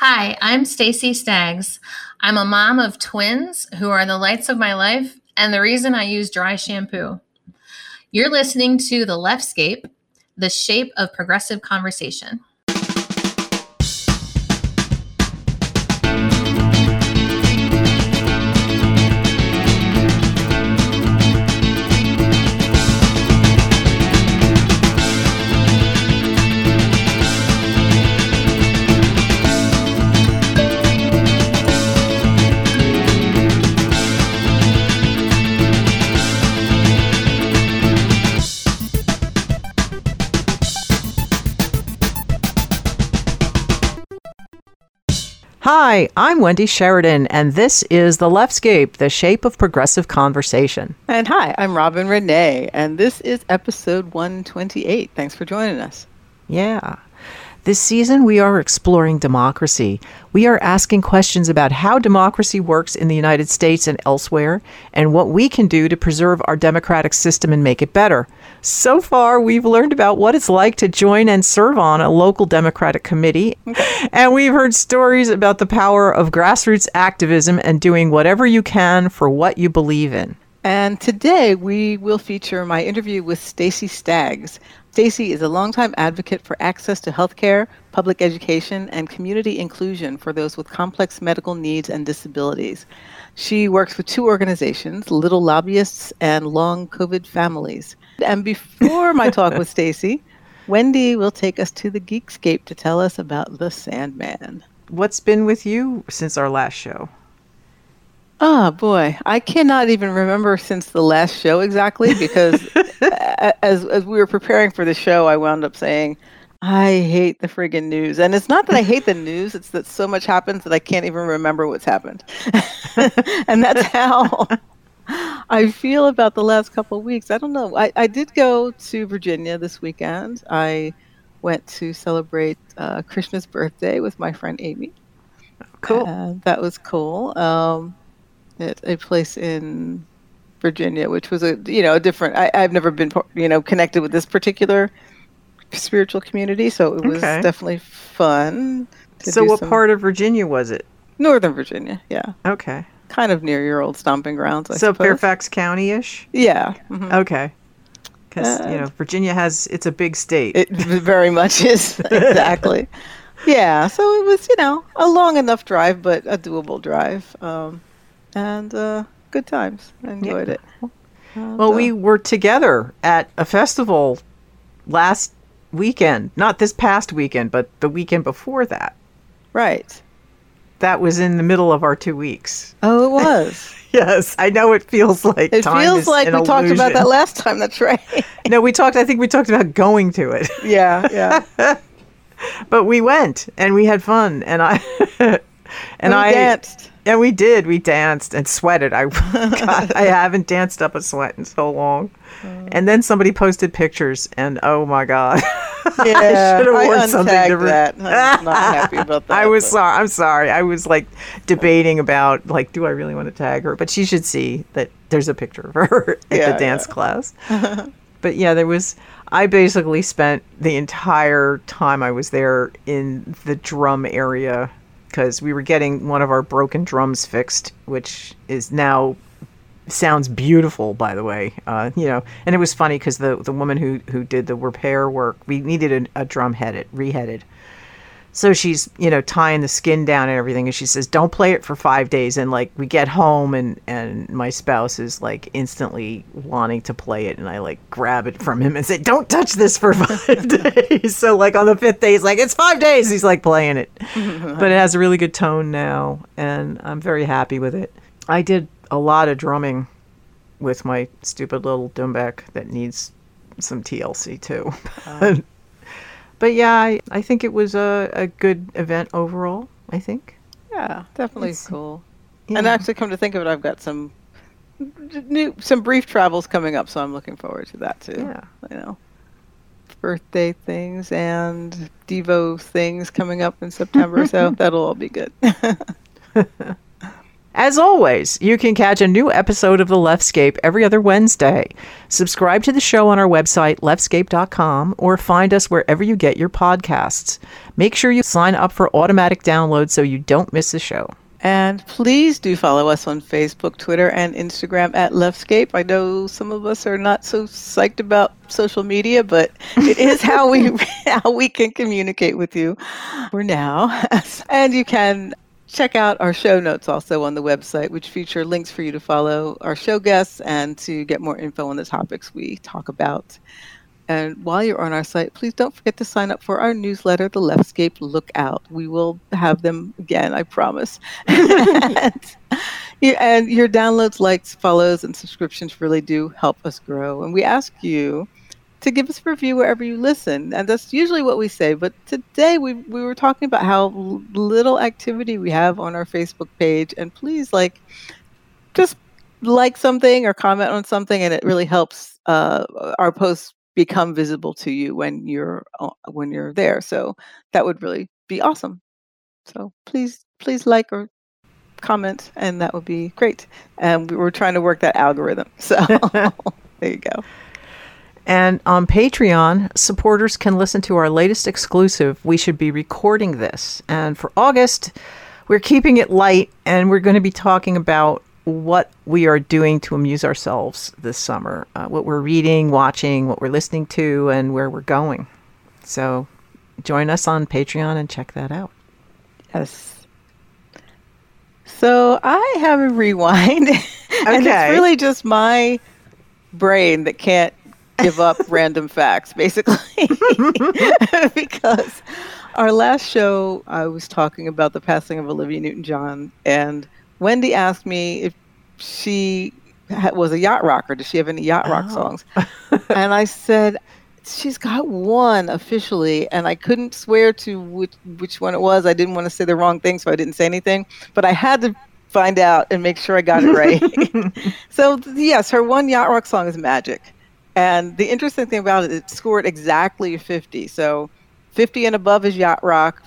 Hi, I'm Stacy Staggs. I'm a mom of twins who are the lights of my life and the reason I use dry shampoo. You're listening to The Leftscape, the shape of progressive conversation. Hi, I'm Wendy Sheridan, and this is The Leftscape, the shape of progressive conversation. And hi, I'm Robin Renée, and this is episode 128. Thanks for joining us. Yeah. This season, we are exploring democracy. We are asking questions about how democracy works in the United States and elsewhere, and what we can do to preserve our democratic system and make it better. So far, we've learned about what it's like to join and serve on a local Democratic committee, and we've heard stories about the power of grassroots activism and doing whatever you can for what you believe in. And today we will feature my interview with Stacy Staggs. Stacy is a longtime advocate for access to healthcare, public education, and community inclusion for those with complex medical needs and disabilities. She works with two organizations, Little Lobbyists and Long COVID Families. And before my talk with Stacy, Wendy will take us to the Geekscape to tell us about the Sandman. What's been with you since our last show? Oh boy, I cannot even remember since the last show exactly because as as we were preparing for the show, I wound up saying, "I hate the friggin' news," and it's not that I hate the news; it's that so much happens that I can't even remember what's happened, and that's how I feel about the last couple of weeks. I don't know. I I did go to Virginia this weekend. I went to celebrate uh, Krishna's birthday with my friend Amy. Cool. Uh, that was cool. Um, at a place in Virginia, which was a you know a different. I, I've never been you know connected with this particular spiritual community, so it was Okay. definitely fun. to So, what some- part of Virginia was it? Northern Virginia, yeah, Okay. kind of near your old stomping grounds. I so, suppose. Fairfax County ish? Yeah, mhm. Okay. Because, you Uh, know, Virginia has, it's a big state. it very much is exactly. yeah, so it was you know a long enough drive, but a doable drive, um, and uh, good times. I enjoyed it. And, well, uh, we were together at a festival last weekend. Not this past weekend, but the weekend before that. right. That was in the middle of our two weeks. Oh, it was. Yes, I know it feels like It feels like we talked about that last time. That's right. no, we talked, I think we talked about going to it. yeah, yeah. but we went and we had fun and I and I danced. and we did we danced and sweated I God, I haven't danced up a sweat in so long Mm. and then somebody posted pictures and oh my god Yeah, should've worn something different. that. I'm not happy about that. I was but- sorry I'm sorry I was like debating about like do I really want to tag her but she should see that there's a picture of her at Yeah, the dance yeah. class but yeah, there was. I basically spent the entire time I was there in the drum area because we were getting one of our broken drums fixed, which is now sounds beautiful, by the way. Uh, you know, and it was funny because the the woman who who did the repair work, we needed a, a drum headed, reheaded. So she's, you know, tying the skin down and everything, and she says, "Don't play it for five days." And like, we get home, and and my spouse is like instantly wanting to play it, and I like grab it from him and say, "Don't touch this for five days." So like on the fifth day, he's like, "It's five days." He's like playing it, but it has a really good tone now, and I'm very happy with it. I did a lot of drumming with my stupid little Dumbek that needs some TLC too. Oh. but yeah, I, I think it was a, a good event overall. I think. Yeah, definitely It's- cool. Yeah. And actually, come to think of it, I've got some new, some brief travels coming up, so I'm looking forward to that too. Yeah. You know, birthday things and Devo things coming up in September, so that'll all be good. As always, you can catch a new episode of The Leftscape every other Wednesday. Subscribe to the show on our website, leftscape.com, or find us wherever you get your podcasts. Make sure you sign up for automatic download so you don't miss a show. And please do follow us on Facebook, Twitter, and Instagram at Leftscape. I know some of us are not so psyched about social media, but it is how we how we can communicate with you for now. And you can check out our show notes also on the website, which feature links for you to follow our show guests and to get more info on the topics we talk about. And while you're on our site, please don't forget to sign up for our newsletter, The Leftscape Lookout. We will have them again, I promise. and, and your downloads, likes, follows, and subscriptions really do help us grow. And we ask you to give us a review wherever you listen. And that's usually what we say. But today we, we were talking about how little activity we have on our Facebook page. And please, like, just like something or comment on something, and it really helps uh, our posts become visible to you when you're uh, when you're there. So that would really be awesome. So please please like or comment, and that would be great. And we were trying to work that algorithm. So there you go. And on Patreon, supporters can listen to our latest exclusive. We should be recording this. And for August, we're keeping it light and we're going to be talking about what we are doing to amuse ourselves this summer, uh, what we're reading, watching, what we're listening to, and where we're going. So join us on Patreon and check that out. Yes. So I have a rewind. and it's really just my brain that can't give up random facts, basically. because our last show, I was talking about the passing of Olivia Newton John, and Wendy asked me if she was a yacht rocker. Does she have any yacht rock oh. songs? and I said, she's got one officially, and I couldn't swear to which which one it was. I didn't want to say the wrong thing, so I didn't say anything. But I had to find out and make sure I got it right. so yes, her one yacht rock song is "Magic," and the interesting thing about it, it scored exactly 50. So 50 and above is yacht rock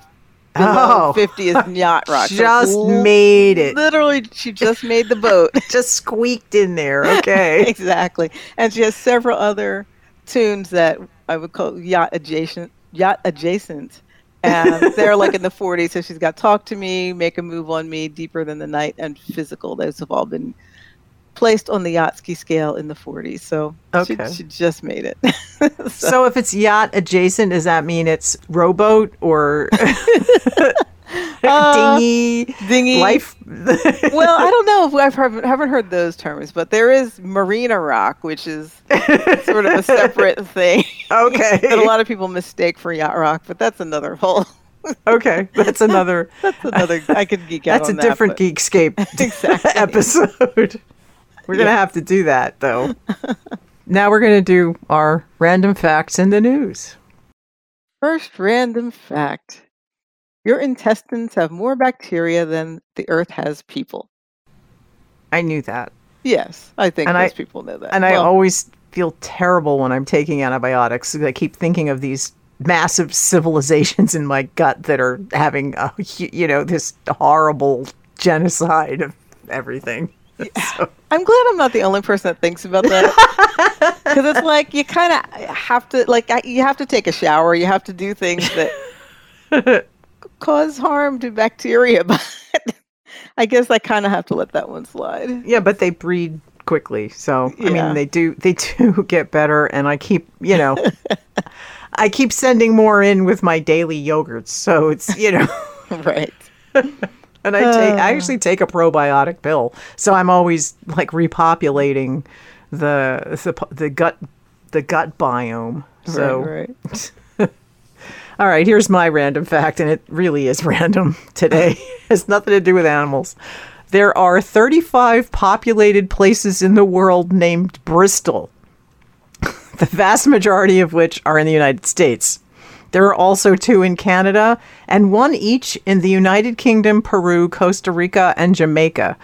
oh, 50 is yacht rock. She just so made it. Literally, she just made the boat. just squeaked in there. Okay. exactly. And she has several other tunes that I would call yacht adjacent. Yacht adjacent. And they're like in the 40s. So she's got Talk to Me, Make a Move on Me, Deeper Than the Night, and Physical. Those have all been placed on the Yachtski scale in the 40s. So okay. she, she just made it. so. so. if it's yacht adjacent, does that mean it's rowboat or uh, dinghy? Dinghy life? well, I don't know if I've heard, haven't heard those terms, but there is marina rock, which is sort of a separate thing. Okay. that a lot of people mistake for yacht rock, but that's another whole okay, that's another. that's another. I could geek out. That's a different but... Geekscape exactly. episode. We're going to have to do that, though. now we're going to do our random facts in the news. First random fact Your intestines have more bacteria than the earth has people. I knew that. Yes, I think and most I, people know that. And well, I always feel terrible when I'm taking antibiotics. Because I keep thinking of these massive civilizations in my gut that are having, a, you know, this horrible genocide of everything. so. I'm glad I'm not the only person that thinks about that. Because it's like you kind of have to, like, you have to take a shower. You have to do things that cause harm to bacteria. But I guess I kind of have to let that one slide. Yeah, but they breed quickly. So, yeah. I mean, they do, they do get better. And I keep, you know, I keep sending more in with my daily yogurts. So it's, you know. right. And I take I actually take a probiotic pill, so I'm always like repopulating the the, the gut the gut biome. So right, right. All right, here's my random fact, and it really is random today. it has nothing to do with animals. There are 35 populated places in the world named Bristol, the vast majority of which are in the United States. There are also two in Canada and one each in the United Kingdom, Peru, Costa Rica, and Jamaica.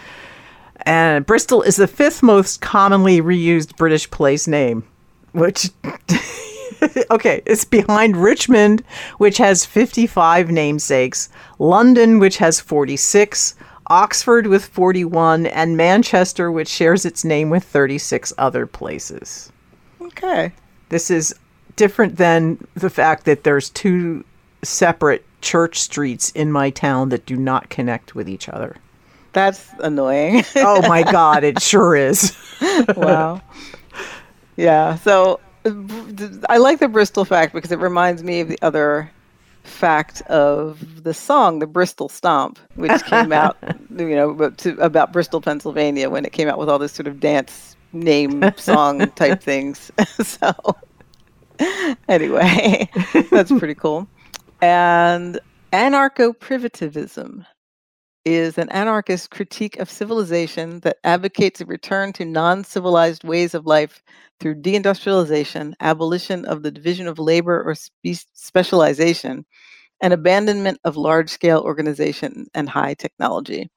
And Bristol is the fifth most commonly reused British place name, which. okay, it's behind Richmond, which has 55 namesakes, London, which has 46, Oxford with 41, and Manchester, which shares its name with 36 other places. Okay. This is different than the fact that there's two separate church streets in my town that do not connect with each other. That's annoying. Oh my god, it sure is. wow. Yeah. So I like the Bristol fact because it reminds me of the other fact of the song, the Bristol Stomp, which came out, you know, to, about Bristol, Pennsylvania, when it came out with all this sort of dance name song type things. so, anyway, that's pretty cool. And anarcho primitivism is an anarchist critique of civilization that advocates a return to non civilized ways of life through deindustrialization, abolition of the division of labor or spe- specialization, and abandonment of large scale organization and high technology.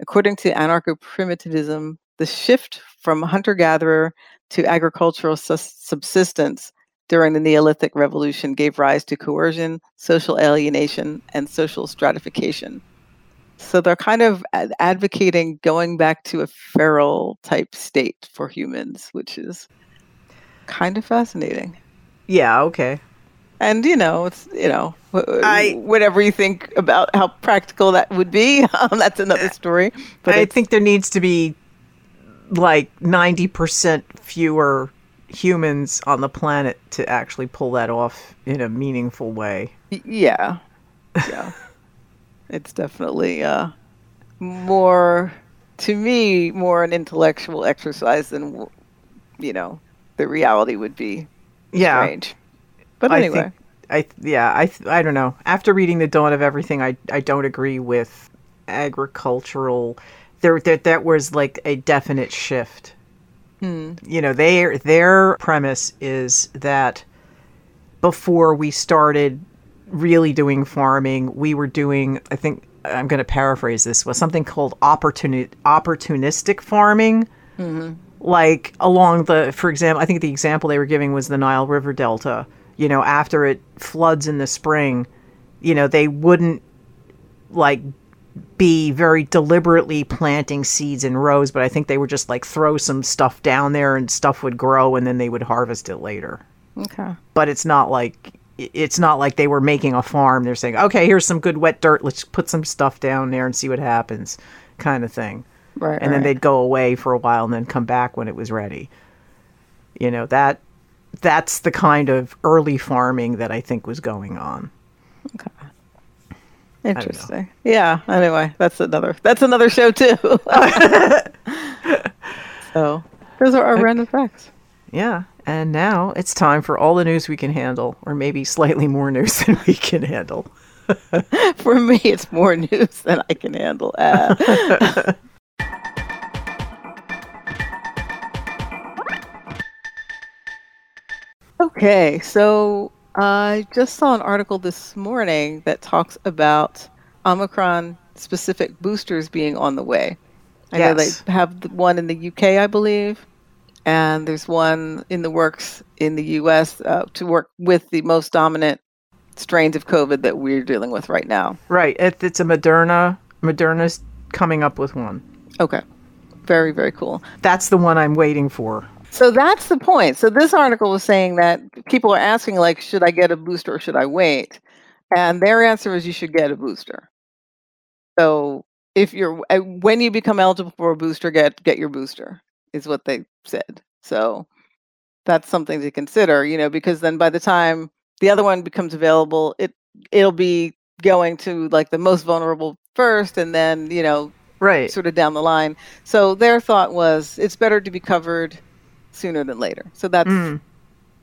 According to anarcho primitivism, the shift from hunter gatherer to agricultural subsistence during the Neolithic Revolution gave rise to coercion, social alienation, and social stratification. So they're kind of advocating going back to a feral type state for humans, which is kind of fascinating. Yeah, okay. And you know, it's you know, I- whatever you think about how practical that would be, um, that's another story. But I think there needs to be like 90% fewer humans on the planet to actually pull that off in a meaningful way. Yeah. Yeah. it's definitely uh more to me more an intellectual exercise than you know the reality would be Yeah. strange. But I anyway, think I yeah, I th- I don't know. After reading The Dawn of Everything, I I don't agree with agricultural there that that was like a definite shift. Hmm. You know, their their premise is that before we started really doing farming, we were doing I think I'm going to paraphrase this was something called opportuni- opportunistic farming. Like along the for example i think the example they were giving was the nile river delta. You know after it floods in the spring you know they wouldn't like be very deliberately planting seeds in rows but i think they would just like throw some stuff down there and stuff would grow and then they would harvest it later okay. but it's not like it's not like they were making a farm they're saying okay here's some good wet dirt let's put some stuff down there and see what happens kind of thing Right. and then right. they'd go away for a while and then come back when it was ready. You know, that that's the kind of early farming that I think was going on. Interesting. Yeah. Anyway, that's another that's another show too. so those are our random facts. Yeah. And now it's time for all the news we can handle, or maybe slightly more news than we can handle. For me, it's more news than I can handle. Uh, okay, so I just saw an article this morning that talks about Omicron specific boosters being on the way. I know they have one in the UK, I believe, and there's one in the works in the US uh, to work with the most dominant strains of COVID that we're dealing with right now. Right. It, it's a Moderna. Moderna's coming up with one. Okay. Very, very cool. That's the one I'm waiting for. So that's the point. So this article was saying that people are asking, like, should I get a booster or should I wait? And their answer is you should get a booster. So if you're uh, when you become eligible for a booster, get get your booster is what they said. So that's something to consider, you know, because then by the time the other one becomes available, it it'll be going to like the most vulnerable first, and then you know Right. sort of down the line. So their thought was it's better to be covered sooner than later. So that's Mm.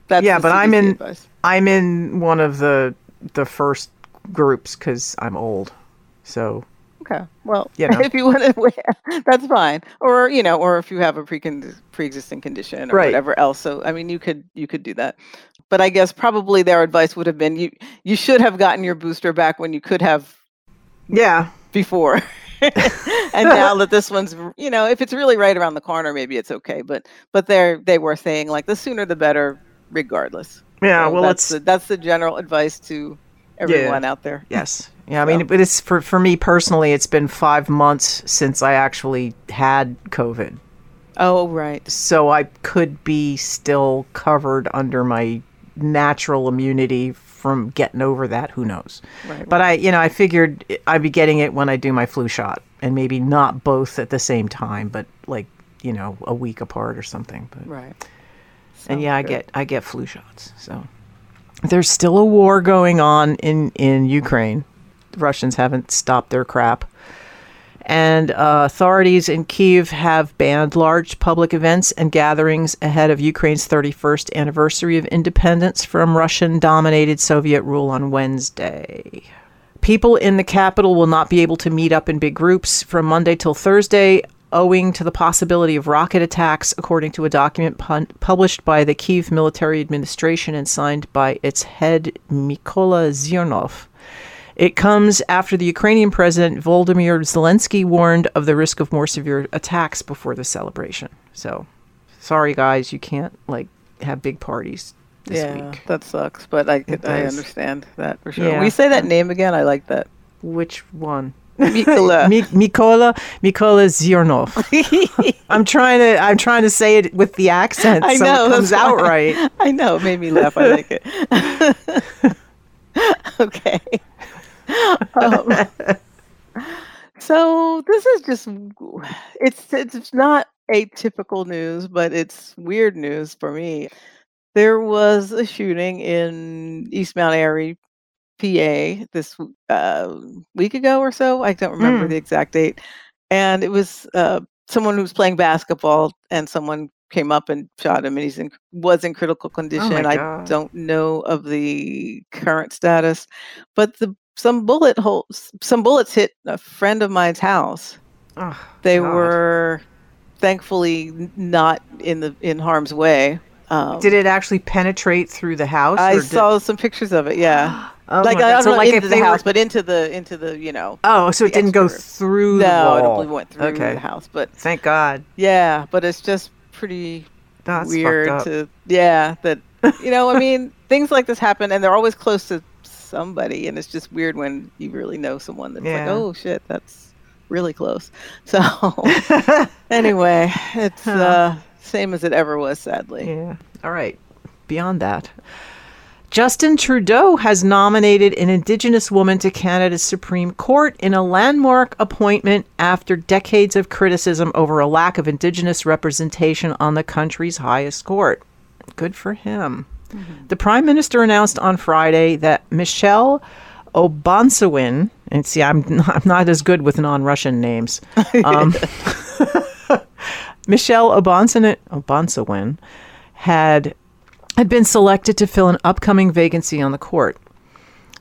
that's Yeah, but I'm in- advice. I'm in one of the the first groups because I'm old. So Okay. Well, You know. if you want to, that's fine. Or you know, or if you have a pre pre-existing condition or Right. whatever else. So I mean, you could you could do that. But I guess probably their advice would have been you you should have gotten your booster back when you could have yeah, before. and now that this one's you know if it's really right around the corner maybe it's okay but but they're they were saying like the sooner the better regardless yeah. So well, that's the, that's the general advice to everyone out there yes. Yeah, I mean, So- but it's for for me personally, it's been five months since I actually had COVID, Oh, right. so I could be still covered under my natural immunity from getting over that. Who knows? Right. But I, you know, I figured I'd be getting it when I do my flu shot, and maybe not both at the same time, but like you know, a week apart or something. But right. and Sounds yeah, I get I get flu shots. So there's still a war going on in in Ukraine. The Russians haven't stopped their crap. And uh, authorities in Kiev have banned large public events and gatherings ahead of Ukraine's 31st anniversary of independence from Russian dominated Soviet rule on Wednesday. People in the capital will not be able to meet up in big groups from Monday till Thursday, owing to the possibility of rocket attacks, according to a document published by the Kiev Military Administration and signed by its head, Mykola Zhirnov. It comes after the Ukrainian President Volodymyr Zelensky warned of the risk of more severe attacks before the celebration. So, sorry guys, you can't like have big parties this yeah, week. that sucks, but I could, I does. understand that for sure. Yeah. Will you say that name again? I like that. Which one? Mikola. Mi- Mikola Mikola Zhirnov. I'm trying to I'm trying to say it with the accent I so know, it comes out right. I know, it made me laugh. I like it. okay. Um, so this is just it's it's not atypical news, but it's weird news for me. There was a shooting in East Mount Airy, PA, this uh, week ago or so. I don't remember Mm. the exact date, and it was uh, someone who was playing basketball, and someone came up and shot him, and he's in was in critical condition. I don't know of the current status, but the some bullet holes, some bullets hit a friend of mine's house. Oh, They God. were thankfully not in the in harm's way. Um, Did it actually penetrate through the house? I did- saw some pictures of it. Yeah, Oh like I don't So, know like, into the they were- house, but into the into the you know. Oh, so it didn't go exterior. through the No, it went through Okay. the house, but Thank God. yeah, but it's just pretty That's weird to yeah that you know I mean things like this happen and they're always close to somebody and it's just weird when you really know someone that's Yeah. like oh shit that's really close so anyway it's uh same as it ever was sadly Yeah. All right. Beyond that, Justin Trudeau has nominated an Indigenous woman to Canada's Supreme Court in a landmark appointment after decades of criticism over a lack of Indigenous representation on the country's highest court. Good for him. The Prime Minister announced on Friday that Michelle O'Bonsawin, and see, I'm I'm not as good with non-Russian names. Um, Michelle O'Bonsawin, O'Bonsawin had had been selected to fill an upcoming vacancy on the court.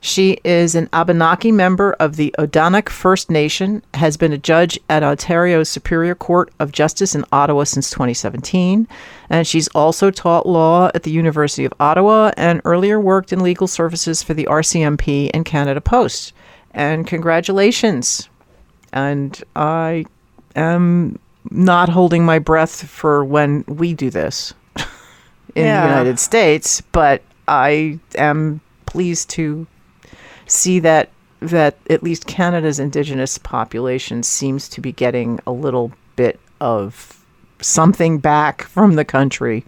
She is an Abenaki member of the Odanak First Nation, has been a judge at Ontario's Superior Court of Justice in Ottawa since 2017, and she's also taught law at the University of Ottawa and earlier worked in legal services for the RCMP and Canada Post. And congratulations. And I am not holding my breath for when we do this in Yeah. the United States, but I am pleased to see that that at least Canada's indigenous population seems to be getting a little bit of something back from the country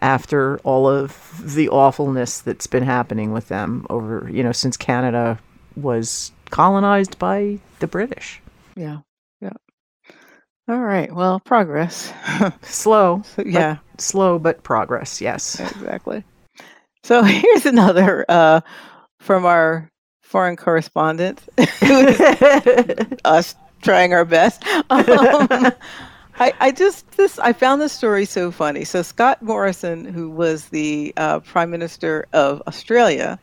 after all of the awfulness that's been happening with them over, you know, since Canada was colonized by the British. yeah yeah all right well progress Slow, but- yeah slow but progress. Yes. exactly so here's another uh from our foreign correspondent us trying our best. Um, I, I just this I found this story so funny. So Scott Morrison, who was the uh, Prime Minister of Australia,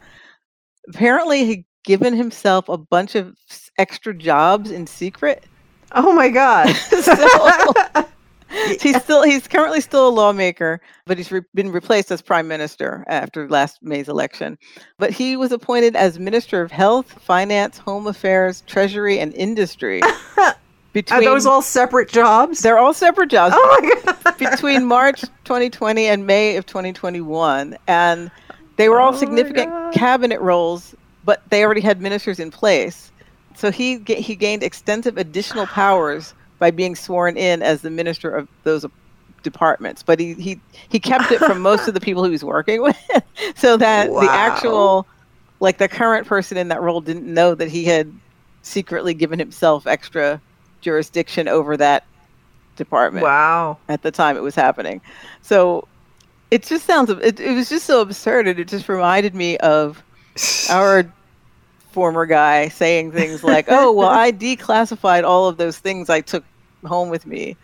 apparently had given himself a bunch of extra jobs in secret. oh my God. so he's still he's currently still a lawmaker, but he's re- been replaced as prime minister after last May's election. But he was appointed as Minister of Health, Finance, Home Affairs, Treasury, and Industry. Between, Are those all separate jobs? they're all separate jobs oh my God. between March 2020 and May of 2021, and they were all Oh significant cabinet roles, but they already had ministers in place. so he he gained extensive additional powers by being sworn in as the minister of those departments, but he he he kept it from most of the people he was working with, so that Wow. the actual like the current person in that role didn't know that he had secretly given himself extra jurisdiction over that department Wow. at the time it was happening. So it just sounds it, it was just so absurd and it just reminded me of our former guy saying things like, "Oh, well, I declassified all of those things I took home with me."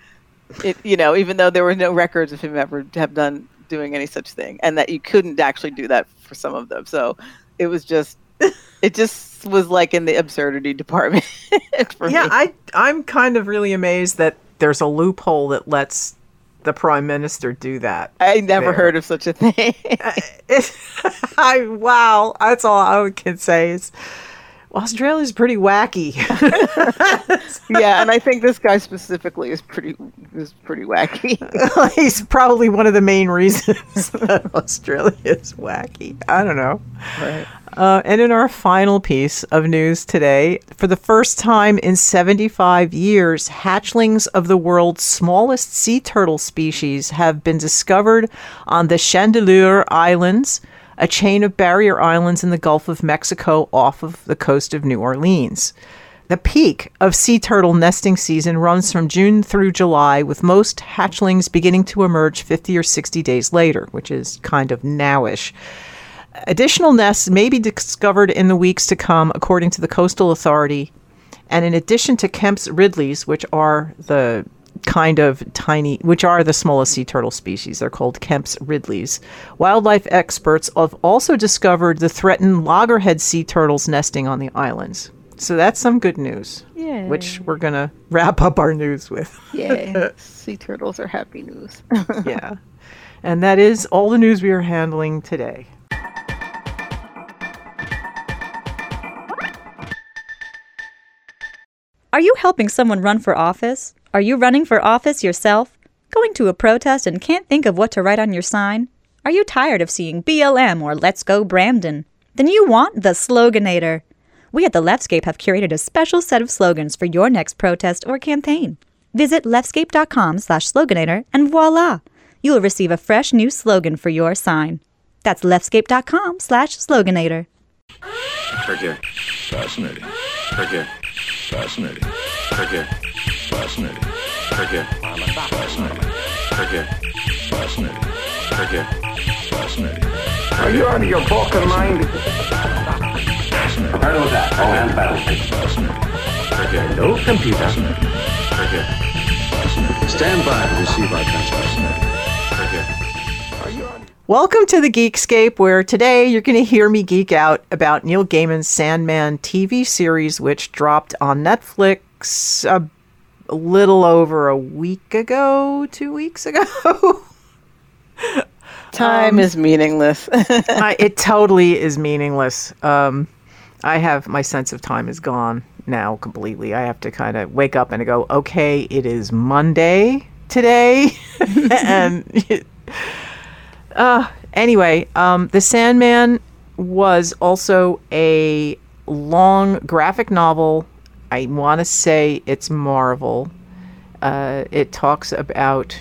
It, you know, even though there were no records of him ever have done doing any such thing, and that you couldn't actually do that for some of them. So it was just, it just was like in the absurdity department for yeah, me. I I'm kind of really amazed that there's a loophole that lets the prime minister do that. I never there. heard of such a thing. Uh, it, I wow, that's all I can say is Australia's pretty wacky. yeah, and I think this guy specifically is pretty is pretty wacky. He's probably one of the main reasons that Australia is wacky. I don't know. Right. Uh, and in our final piece of news today, for the first time in 75 years, hatchlings of the world's smallest sea turtle species have been discovered on the Chandeleur Islands, a chain of barrier islands in the Gulf of Mexico off of the coast of New Orleans. The peak of sea turtle nesting season runs from June through July, with most hatchlings beginning to emerge 50 or 60 days later, which is kind of nowish. Additional nests may be discovered in the weeks to come, according to the Coastal Authority. And in addition to Kemp's Ridleys, which are the kind of tiny, which are the smallest sea turtle species, they're called Kemp's Ridleys. Wildlife experts have also discovered the threatened loggerhead sea turtles nesting on the islands. So that's some good news, Yeah. which we're going to wrap up our news with. yeah, sea turtles are happy news. yeah. And that is all the news we are handling today. Are you helping someone run for office? Are you running for office yourself? Going to a protest and can't think of what to write on your sign? Are you tired of seeing BLM or Let's Go Brandon? Then you want the Sloganator. We at the Leftscape have curated a special set of slogans for your next protest or campaign. Visit leftscape.com slash sloganator and voila! You will receive a fresh new slogan for your sign. That's leftscape.com slash sloganator. Click here. Fascinating. Click here. Fascinating. Click here. Fascinating. Click here. Fascinating. Click here. Fascinating. Click here. Fascinating. Are you out of your fucking mind? Fascinating. Prepare to attack. All hands battle. Fascinating. Click here. No computer. Fascinating. Click here. Fascinating. Stand by to receive our transfer. Fascinating. Click here. Welcome to the Geekscape, where today you're going to hear me geek out about Neil Gaiman's Sandman TV series, which dropped on Netflix a, a little over a week ago, two weeks ago. Time is meaningless. I, it totally is meaningless. Um, I have my sense of time is gone now completely. I have to kind of wake up and go, okay, it is Monday today, and uh, anyway, um, the Sandman was also a long graphic novel. I want to say it's Marvel. Uh, it talks about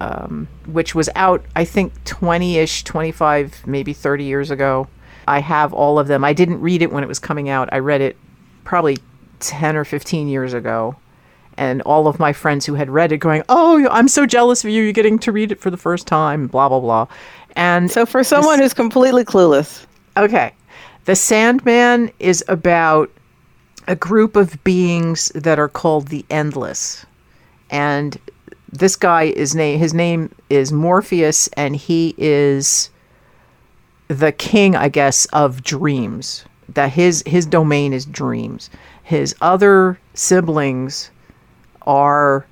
um, which was out, I think, 20 ish, 25, maybe 30 years ago. I have all of them. I didn't read it when it was coming out. I read it probably 10 or 15 years ago. And all of my friends who had read it going, Oh, I'm so jealous of you. You're getting to read it for the first time, blah, blah, blah. And so for someone who's completely clueless, Okay. The Sandman is about a group of beings that are called the Endless. And this guy is name his name is Morpheus and he is the king, I guess, of dreams. That his his domain is dreams. His other siblings are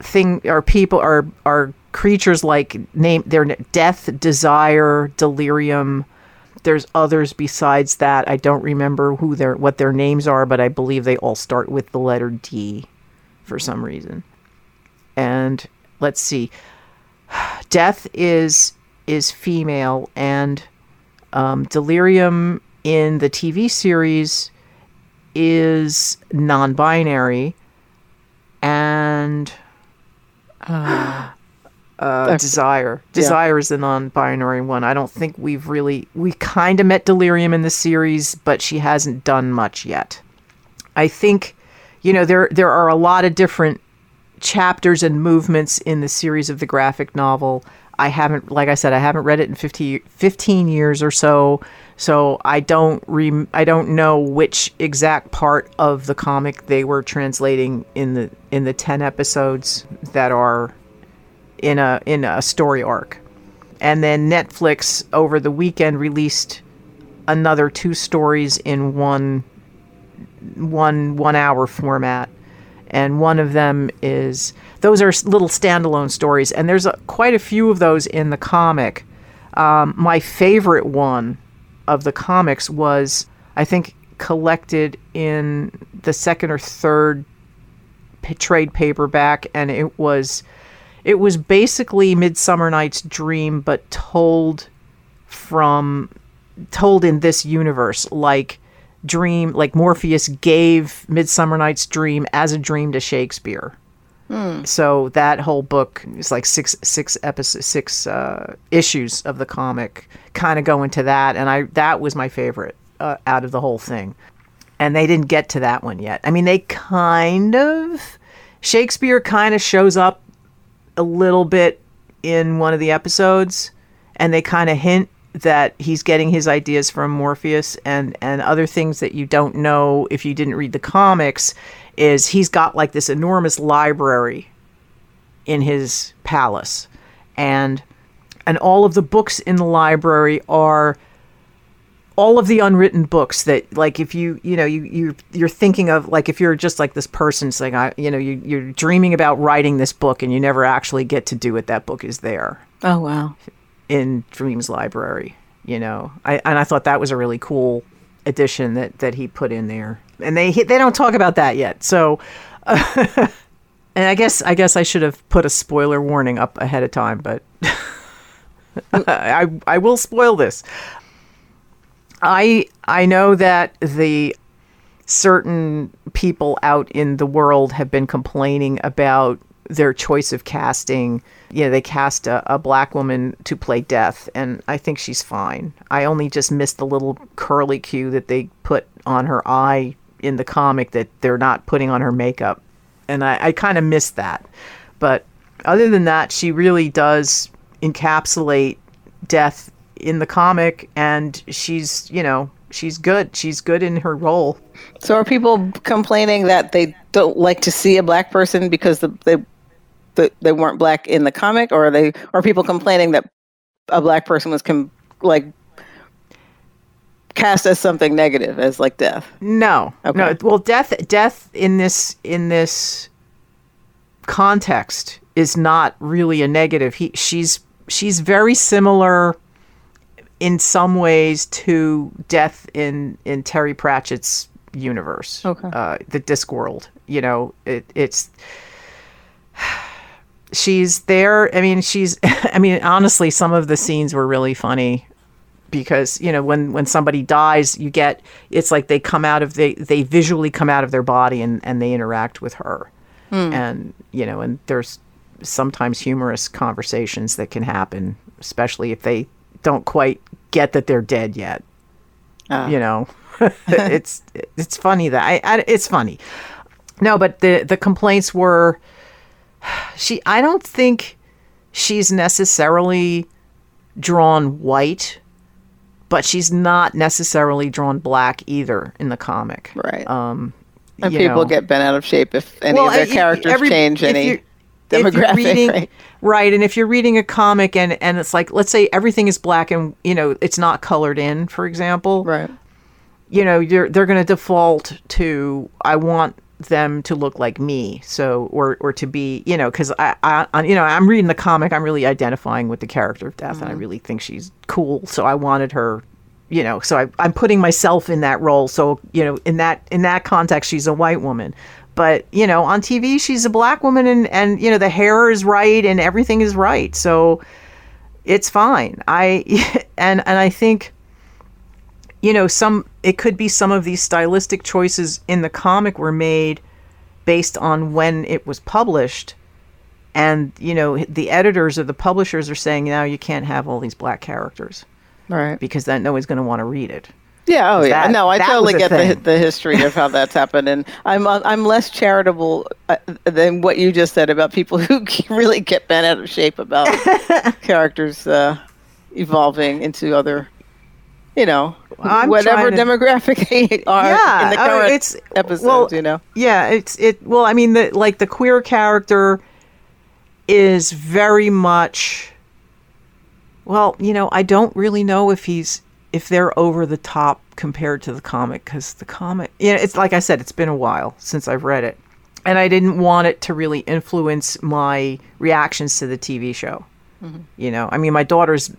thing are people are are creatures like name their death, desire, delirium. There's others besides that. I don't remember who their what their names are, but I believe they all start with the letter D for some reason. And let's see. Death is is female and um, delirium in the TV series is non-binary, and uh, Uh, desire. Desire is the non-binary one. I don't think we've really we kind of met Delirium in the series, but she hasn't done much yet. I think, you know, there there are a lot of different chapters and movements in the series of the graphic novel. I haven't, like I said, I haven't read it in 50, 15 years or so, so I don't re- I don't know which exact part of the comic they were translating in the in the ten episodes that are in a in a story arc. And then Netflix over the weekend released another two stories in one one one hour format. And one of them is those are little standalone stories. And there's a, quite a few of those in the comic. Um, my favorite one of the comics was i think collected in the second or third trade paperback. And it was it was basically midsummer night's dream but told from told in this universe like dream like morpheus gave midsummer night's dream as a dream to shakespeare. So that whole book is like six six episodes six uh, issues of the comic kind of go into that and i that was my favorite uh, out of the whole thing. And they didn't get to that one yet. I mean they kind of shakespeare kind of shows up a little bit in one of the episodes and they kind of hint that he's getting his ideas from Morpheus and and other things that you don't know if you didn't read the comics is he's got like this enormous library in his palace. And and all of the books in the library are all of the unwritten books that like if you you know you you you're thinking of like if you're just like this person saying I you know you you're dreaming about writing this book and you never actually get to do it that book is there Oh wow. in Dreams Library. You know, I and I thought that was a really cool addition that that he put in there. And they they don't talk about that yet. So, and I guess I guess I should have put a spoiler warning up ahead of time, but I I will spoil this. I I know that the certain people out in the world have been complaining about their choice of casting. You know, they cast a, a black woman to play Death, and I think she's fine. I only just missed the little curly cue that they put on her eye in the comic that they're not putting on her makeup. And I, I kind of missed that. But other than that, she really does encapsulate Death in the comic, and she's, you know, she's good. She's good in her role. So are people complaining that they don't like to see a black person because the, they the, they weren't black in the comic, or are they are people complaining that a black person was com- like cast as something negative, as like death? No, no. Well, death, death in this in this context is not really a negative. He, she's she's very similar in some ways to death in in Terry Pratchett's universe. Okay. uh, the Discworld. You know, it, it's she's there. I mean, she's. I mean, honestly, some of the scenes were really funny because you know when when somebody dies you get it's like they come out of they they visually come out of their body and and they interact with her and you know and there's sometimes humorous conversations that can happen especially if they don't quite get that they're dead yet you know it's it's funny that I, I it's funny no but the the complaints were she i don't think she's necessarily drawn white but she's not necessarily drawn black either in the comic Right. um and people know. get bent out of shape if any Well, of their characters every- change any demographic. reading- right? right and if you're reading a comic and and it's like let's say everything is black and you know it's not colored in for example Right. you know you're they're going to default to i want them to look like me so or or to be you know because I, I I- you know i'm reading the comic i'm really identifying with the character of death and i mm-hmm. really think she's cool so i wanted her you know so I, i'm putting myself in that role so you know in that in that context she's a white woman but you know on tv she's a black woman and and you know the hair is right and everything is right. So it's fine. I and and i think you know some it could be some of these stylistic choices in the comic were made based on when it was published. And you know the editors or the publishers are saying now you can't have all these black characters. Right. because then no one's going to want to read it Yeah. Oh, yeah. that- no, I totally get the thing. the history of how that's happened, and I'm uh, I'm less charitable uh, than what you just said about people who really get bent out of shape about characters uh, evolving into other, you know, I'm whatever to- demographic they are Yeah, in the uh, current it's- episodes. well, you know. yeah it's it well i mean the like the queer character is very much well you know i don't really know if he's if they're over the top compared to the comic because the comic you know, it's like i said it's been a while since i've read it and i didn't want it to really influence my reactions to the tv show. Mm-hmm. You know i mean my daughter's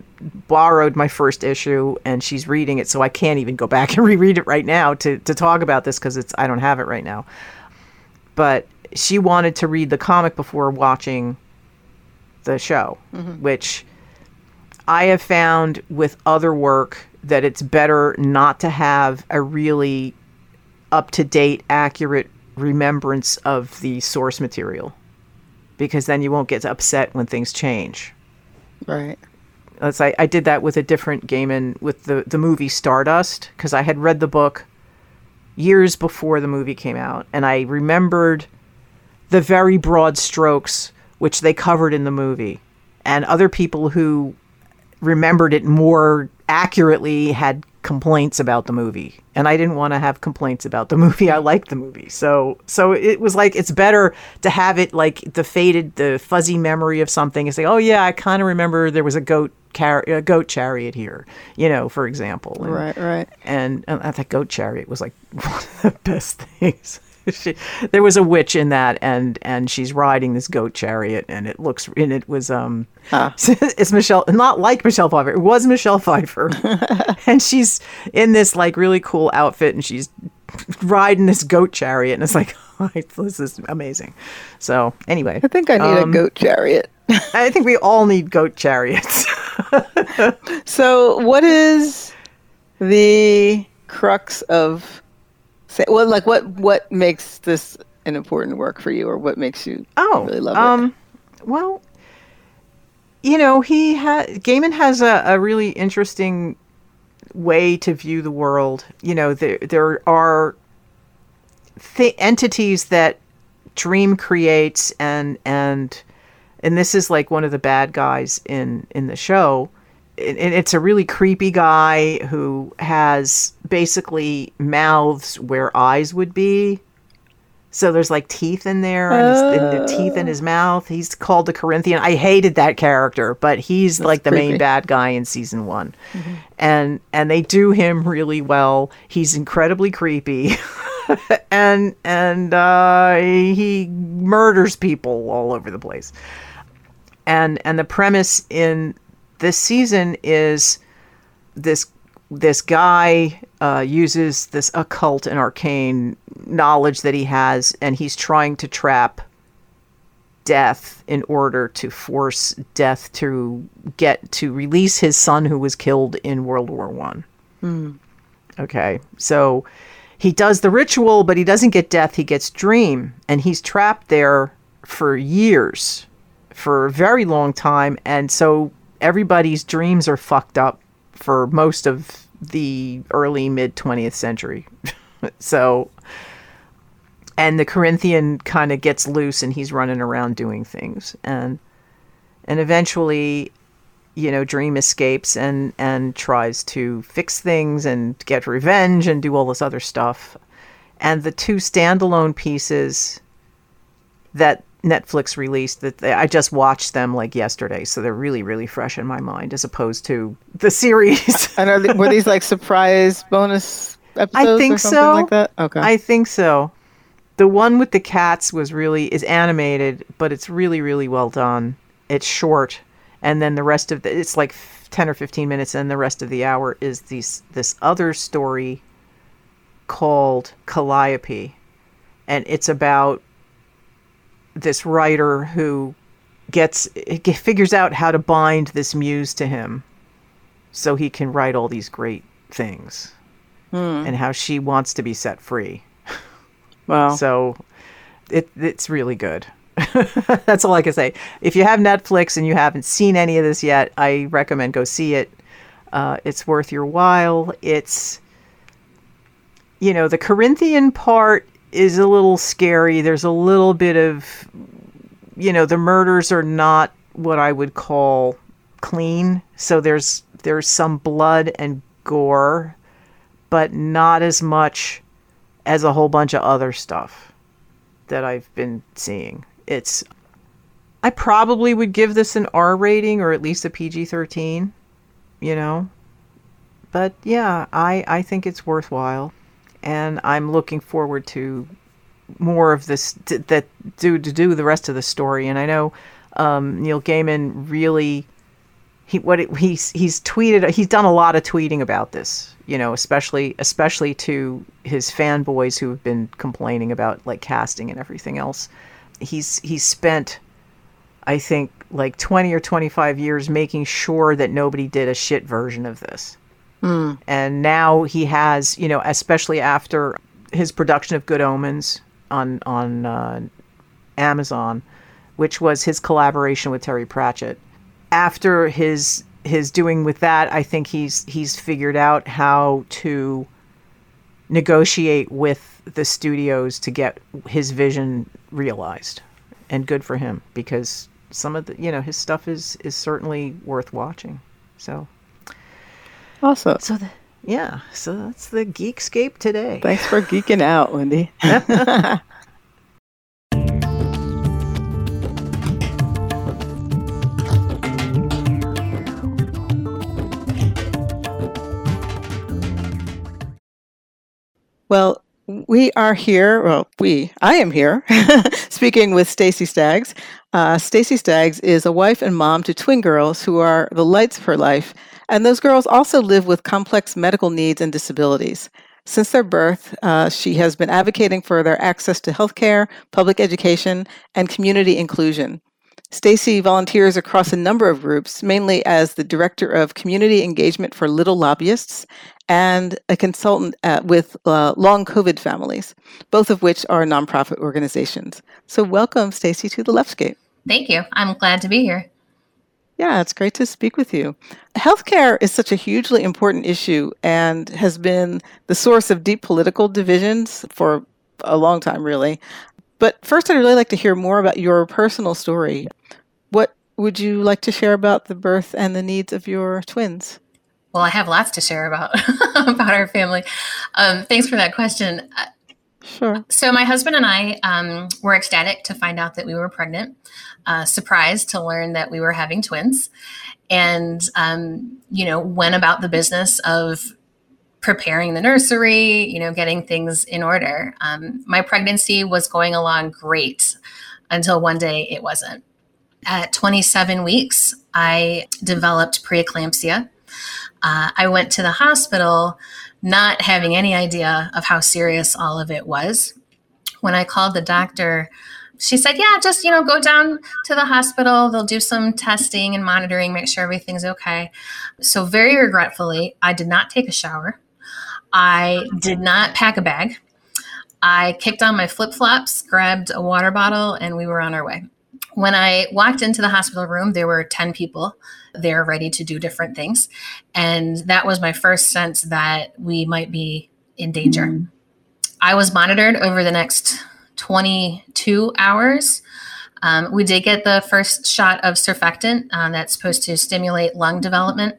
borrowed my first issue and she's reading it so i can't even go back and reread it right now to, to talk about this because it's i don't have it right now. But she wanted to read the comic before watching the show mm-hmm. which i have found with other work that it's better not to have a really up to date accurate remembrance of the source material because then you won't get upset when things change Right. Let's I, I did that with a different game and with the the movie Stardust because I had read the book years before the movie came out and I remembered the very broad strokes which they covered in the movie and other people who remembered it more accurately had complaints about the movie and I didn't want to have complaints about the movie I liked the movie so so it was like it's better to have it like the faded the fuzzy memory of something and say oh yeah I kind of remember there was a goat car- a goat chariot here you know for example and, Right. Right. and, and I thought goat chariot was like one of the best things. She, there was a witch in that, and and she's riding this goat chariot, and it looks and it was um, it's Michelle, not like Michelle Pfeiffer. It was Michelle Pfeiffer, and she's in this like really cool outfit, and she's riding this goat chariot, and it's like this is amazing. So anyway, I think I need um, a goat chariot. I think we all need goat chariots. So, what is the crux of say? Well, like what what makes this an important work for you, or what makes you Oh, really love it? um, well, you know, he had Gaiman has a, a really interesting way to view the world. You know, there there are th- entities that Dream creates, and and and this is like one of the bad guys in in the show. It's a really creepy guy who has basically mouths where eyes would be. So there's like teeth in there and, his- and the teeth in his mouth. He's called the Corinthian. I hated that character, but he's like the main bad guy in season one, and and they do him really well. He's incredibly creepy, and and uh, he murders people all over the place. And and the premise in this season is this this guy uh, uses this occult and arcane knowledge that he has, and he's trying to trap death in order to force death to get to release his son who was killed in World War One. Okay, so he does the ritual, but he doesn't get death. He gets dream, and he's trapped there for years, for a very long time, and so everybody's dreams are fucked up for most of the early mid 20th century. so and the Corinthian kind of gets loose and he's running around doing things and and eventually you know Dream escapes and and tries to fix things and get revenge and do all this other stuff and the two standalone pieces that Netflix released that they, I just watched them like yesterday so they're really really fresh in my mind as opposed to the series And are they, were these like surprise bonus episodes? I think or something so. Like that. Okay. I think so. The one with the cats was really is animated, but it's really really well done. It's short, and then the rest of the it's like ten or fifteen minutes, and the rest of the hour is these this other story called Calliope, and it's about this writer who gets figures out how to bind this muse to him, so he can write all these great things and how she wants to be set free. Wow. So it it's really good. That's all I can say. If you have Netflix and you haven't seen any of this yet, I recommend go see it. Uh, it's worth your while. It's you know the Corinthian part is a little scary. There's a little bit of you know the murders are not what I would call clean. So there's there's some blood and gore, but not as much as a whole bunch of other stuff that I've been seeing. It's I probably would give this an R rating or at least a PG-13, you know. But yeah, I I think it's worthwhile and I'm looking forward to more of this t- that do to do the rest of the story. And I know um, Neil Gaiman really he what it, he's he's tweeted he's done a lot of tweeting about this you know especially especially to his fanboys who have been complaining about like casting and everything else. He's he's spent i think like 20 or 25 years making sure that nobody did a shit version of this and now he has you know especially after his production of good omens on on uh, amazon which was his collaboration with terry pratchett after his his doing with that, I think he's he's figured out how to negotiate with the studios to get his vision realized. And good for him because some of the you know his stuff is is certainly worth watching. So Awesome. so the, yeah, so that's the Geekscape today. Thanks for geeking out, Wendy. well, we are here. Well, we, I am here, speaking with Stacy Staggs. Uh, Stacy Staggs is a wife and mom to twin girls who are the lights of her life, and those girls also live with complex medical needs and disabilities. Since their birth, uh, she has been advocating for their access to healthcare, public education, and community inclusion. Stacy volunteers across a number of groups, mainly as the director of community engagement for Little Lobbyists and a consultant at, with uh, long COVID families, both of which are nonprofit organizations. So, welcome, Stacy, to the Leftscape. Thank you. I'm glad to be here. Yeah, it's great to speak with you. Healthcare is such a hugely important issue and has been the source of deep political divisions for a long time, really. But first, I'd really like to hear more about your personal story. What would you like to share about the birth and the needs of your twins? Well, I have lots to share about about our family. Um, thanks for that question. Sure. So my husband and I um, were ecstatic to find out that we were pregnant. Uh, surprised to learn that we were having twins, and um, you know went about the business of preparing the nursery. You know, getting things in order. Um, my pregnancy was going along great until one day it wasn't. At 27 weeks, I developed preeclampsia. Uh, I went to the hospital not having any idea of how serious all of it was. When I called the doctor, she said, Yeah, just, you know, go down to the hospital. They'll do some testing and monitoring, make sure everything's okay. So, very regretfully, I did not take a shower. I did not pack a bag. I kicked on my flip flops, grabbed a water bottle, and we were on our way. When I walked into the hospital room, there were 10 people there ready to do different things. And that was my first sense that we might be in danger. I was monitored over the next 22 hours. Um, we did get the first shot of surfactant uh, that's supposed to stimulate lung development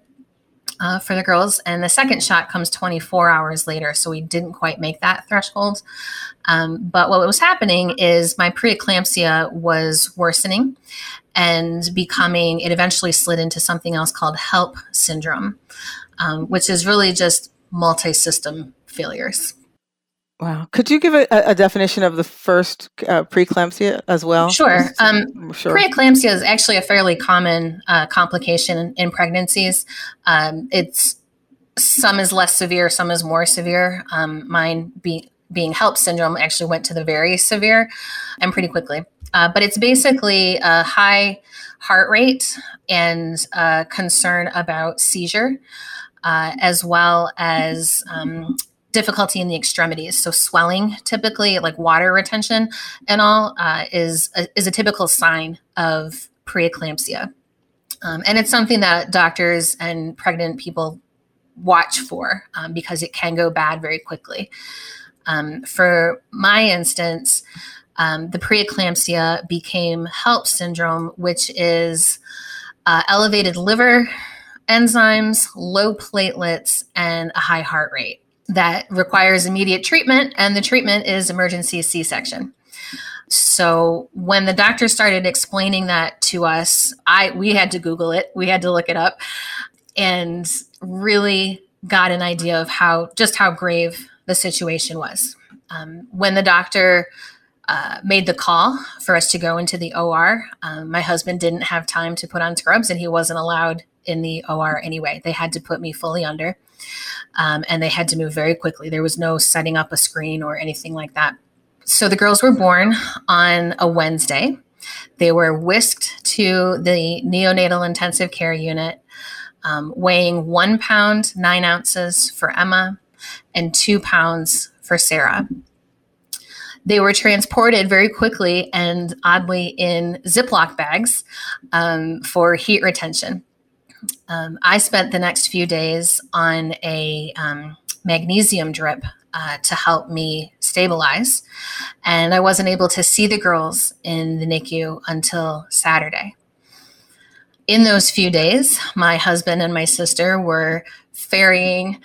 uh, for the girls. And the second shot comes 24 hours later. So we didn't quite make that threshold. Um, but what was happening is my preeclampsia was worsening and becoming, it eventually slid into something else called HELLP syndrome, um, which is really just multi system failures. Wow. Could you give a, a definition of the first uh, preeclampsia as well? Sure. Um, Sure. Preeclampsia is actually a fairly common uh, complication in, in pregnancies. Um, it's some is less severe, some is more severe. Um, mine be, being HELLP syndrome actually went to the very severe and pretty quickly. Uh, but it's basically a high heart rate and uh, concern about seizure, uh, as well as um, difficulty in the extremities. So swelling, typically like water retention and all, uh, is a, is a typical sign of preeclampsia, um, and it's something that doctors and pregnant people watch for um, because it can go bad very quickly. Um, for my instance, um, the preeclampsia became HELLP syndrome, which is uh, elevated liver enzymes, low platelets, and a high heart rate that requires immediate treatment, and the treatment is emergency C section. So when the doctor started explaining that to us, I we had to Google it, we had to look it up, and really got an idea of how just how grave the situation was. Um, when the doctor uh, made the call for us to go into the OR, um, my husband didn't have time to put on scrubs, and he wasn't allowed in the OR anyway. They had to put me fully under, um, and they had to move very quickly. There was no setting up a screen or anything like that. So the girls were born on a Wednesday. They were whisked to the neonatal intensive care unit, um, weighing one pound, nine ounces for Emma and two pounds for Sarah. They were transported very quickly and oddly in Ziploc bags um, for heat retention. Um, I spent the next few days on a um, magnesium drip uh, to help me stabilize. And I wasn't able to see the girls in the NICU until Saturday. In those few days, my husband and my sister were ferrying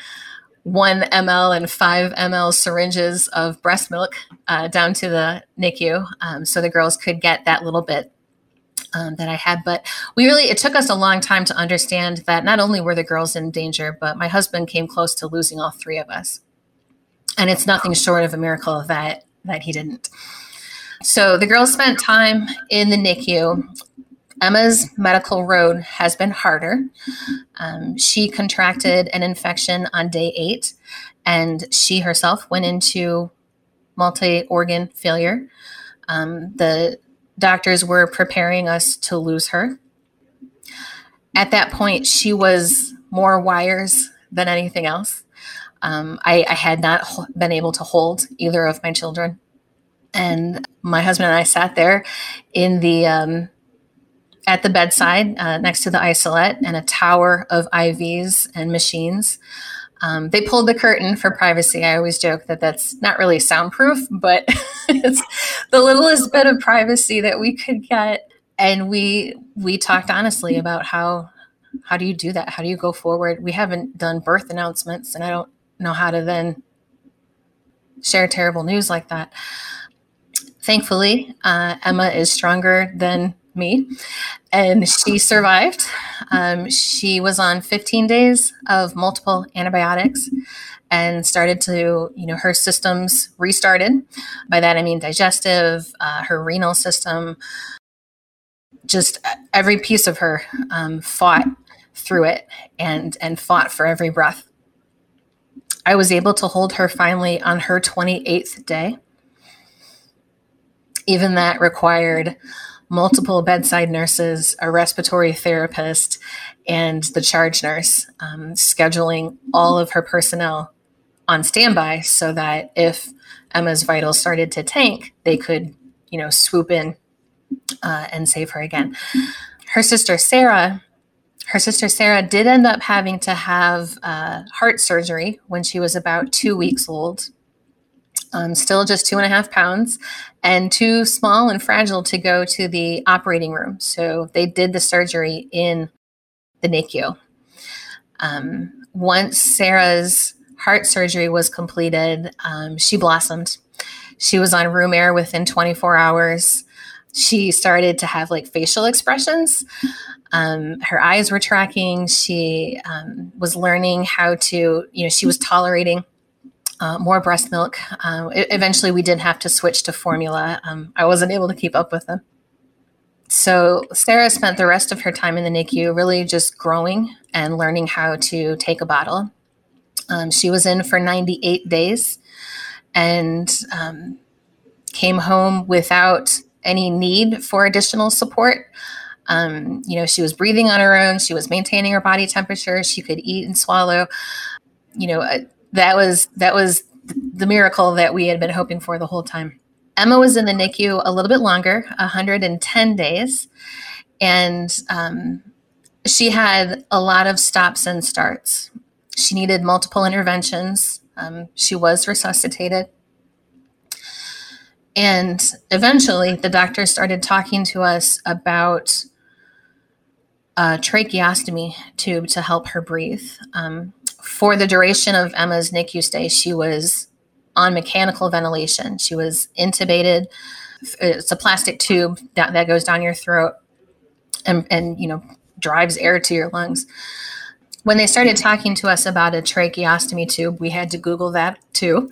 one ml and five ml syringes of breast milk uh, down to the NICU um, so the girls could get that little bit um, that I had. But we really, it took us a long time to understand that not only were the girls in danger, but my husband came close to losing all three of us. And it's nothing short of a miracle that that he didn't. So the girls spent time in the NICU. Emma's medical road has been harder. Um, she contracted an infection on day eight, and she herself went into multi organ failure. Um, the doctors were preparing us to lose her. At that point, she was more wires than anything else. Um, I, I, had not been able to hold either of my children. And my husband and I sat there in the um, at the bedside uh, next to the isolette and a tower of IVs and machines. Um, they pulled the curtain for privacy. I always joke that that's not really soundproof, but it's the littlest bit of privacy that we could get. And we we talked honestly about how how do you do that? How do you go forward? We haven't done birth announcements, and I don't know how to then share terrible news like that. Thankfully, uh, Emma is stronger than me, and she survived. Um, she was on 15 days of multiple antibiotics and started to, you know, her systems restarted. By that I mean digestive, uh, her renal system, just every piece of her um, fought through it and and fought for every breath. I was able to hold her finally on her 28th day. Even that required multiple bedside nurses, a respiratory therapist, and the charge nurse, um, scheduling all of her personnel on standby so that if Emma's vitals started to tank, they could, you know, swoop in uh, and save her again. Her sister Sarah, her sister Sarah did end up having to have uh, heart surgery when she was about two weeks old um, still just two and a half pounds and too small and fragile to go to the operating room. So they did the surgery in the NICU. Um, once Sarah's heart surgery was completed, um, she blossomed. She was on room air within 24 hours. She started to have like facial expressions. Um, her eyes were tracking. She um, was learning how to, you know, she was tolerating uh, more breast milk. Uh, eventually, we did have to switch to formula. Um, I wasn't able to keep up with them. So, Sarah spent the rest of her time in the NICU really just growing and learning how to take a bottle. Um, she was in for 98 days and um, came home without any need for additional support. Um, you know, she was breathing on her own, she was maintaining her body temperature, she could eat and swallow. You know, that was that was the miracle that we had been hoping for the whole time. Emma was in the NICU a little bit longer, 110 days, and um, she had a lot of stops and starts. She needed multiple interventions. Um, she was resuscitated. And eventually, the doctor started talking to us about a tracheostomy tube to help her breathe. Um, for the duration of Emma's NICU stay, she was on mechanical ventilation. She was intubated. It's a plastic tube that, that goes down your throat and, and, you know, drives air to your lungs. When they started talking to us about a tracheostomy tube, we had to Google that too.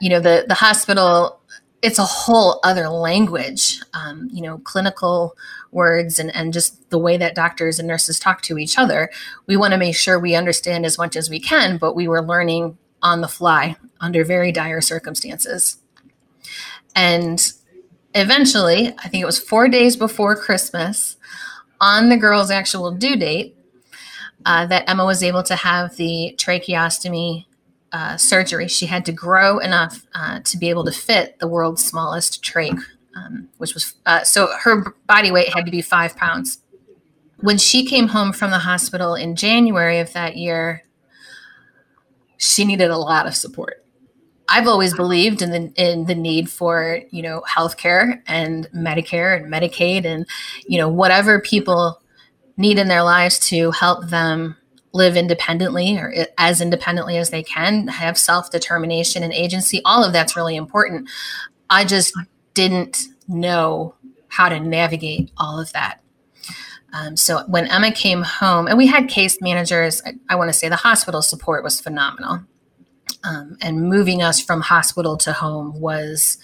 You know, the, the hospital, it's a whole other language, um, you know, clinical words and, and just the way that doctors and nurses talk to each other. We want to make sure we understand as much as we can, but we were learning on the fly under very dire circumstances. And eventually, I think it was four days before Christmas, on the girl's actual due date, uh, that Emma was able to have the tracheostomy uh, surgery. She had to grow enough uh, to be able to fit the world's smallest trach, um, which was uh, so her body weight had to be five pounds. When she came home from the hospital in January of that year, she needed a lot of support. I've always believed in the in the need for you know healthcare and Medicare and Medicaid and you know whatever people need in their lives to help them live independently or as independently as they can, have self determination and agency. All of that's really important. I just didn't know how to navigate all of that. Um, so when Emma came home, and we had case managers, I, I want to say the hospital support was phenomenal. Um, and moving us from hospital to home was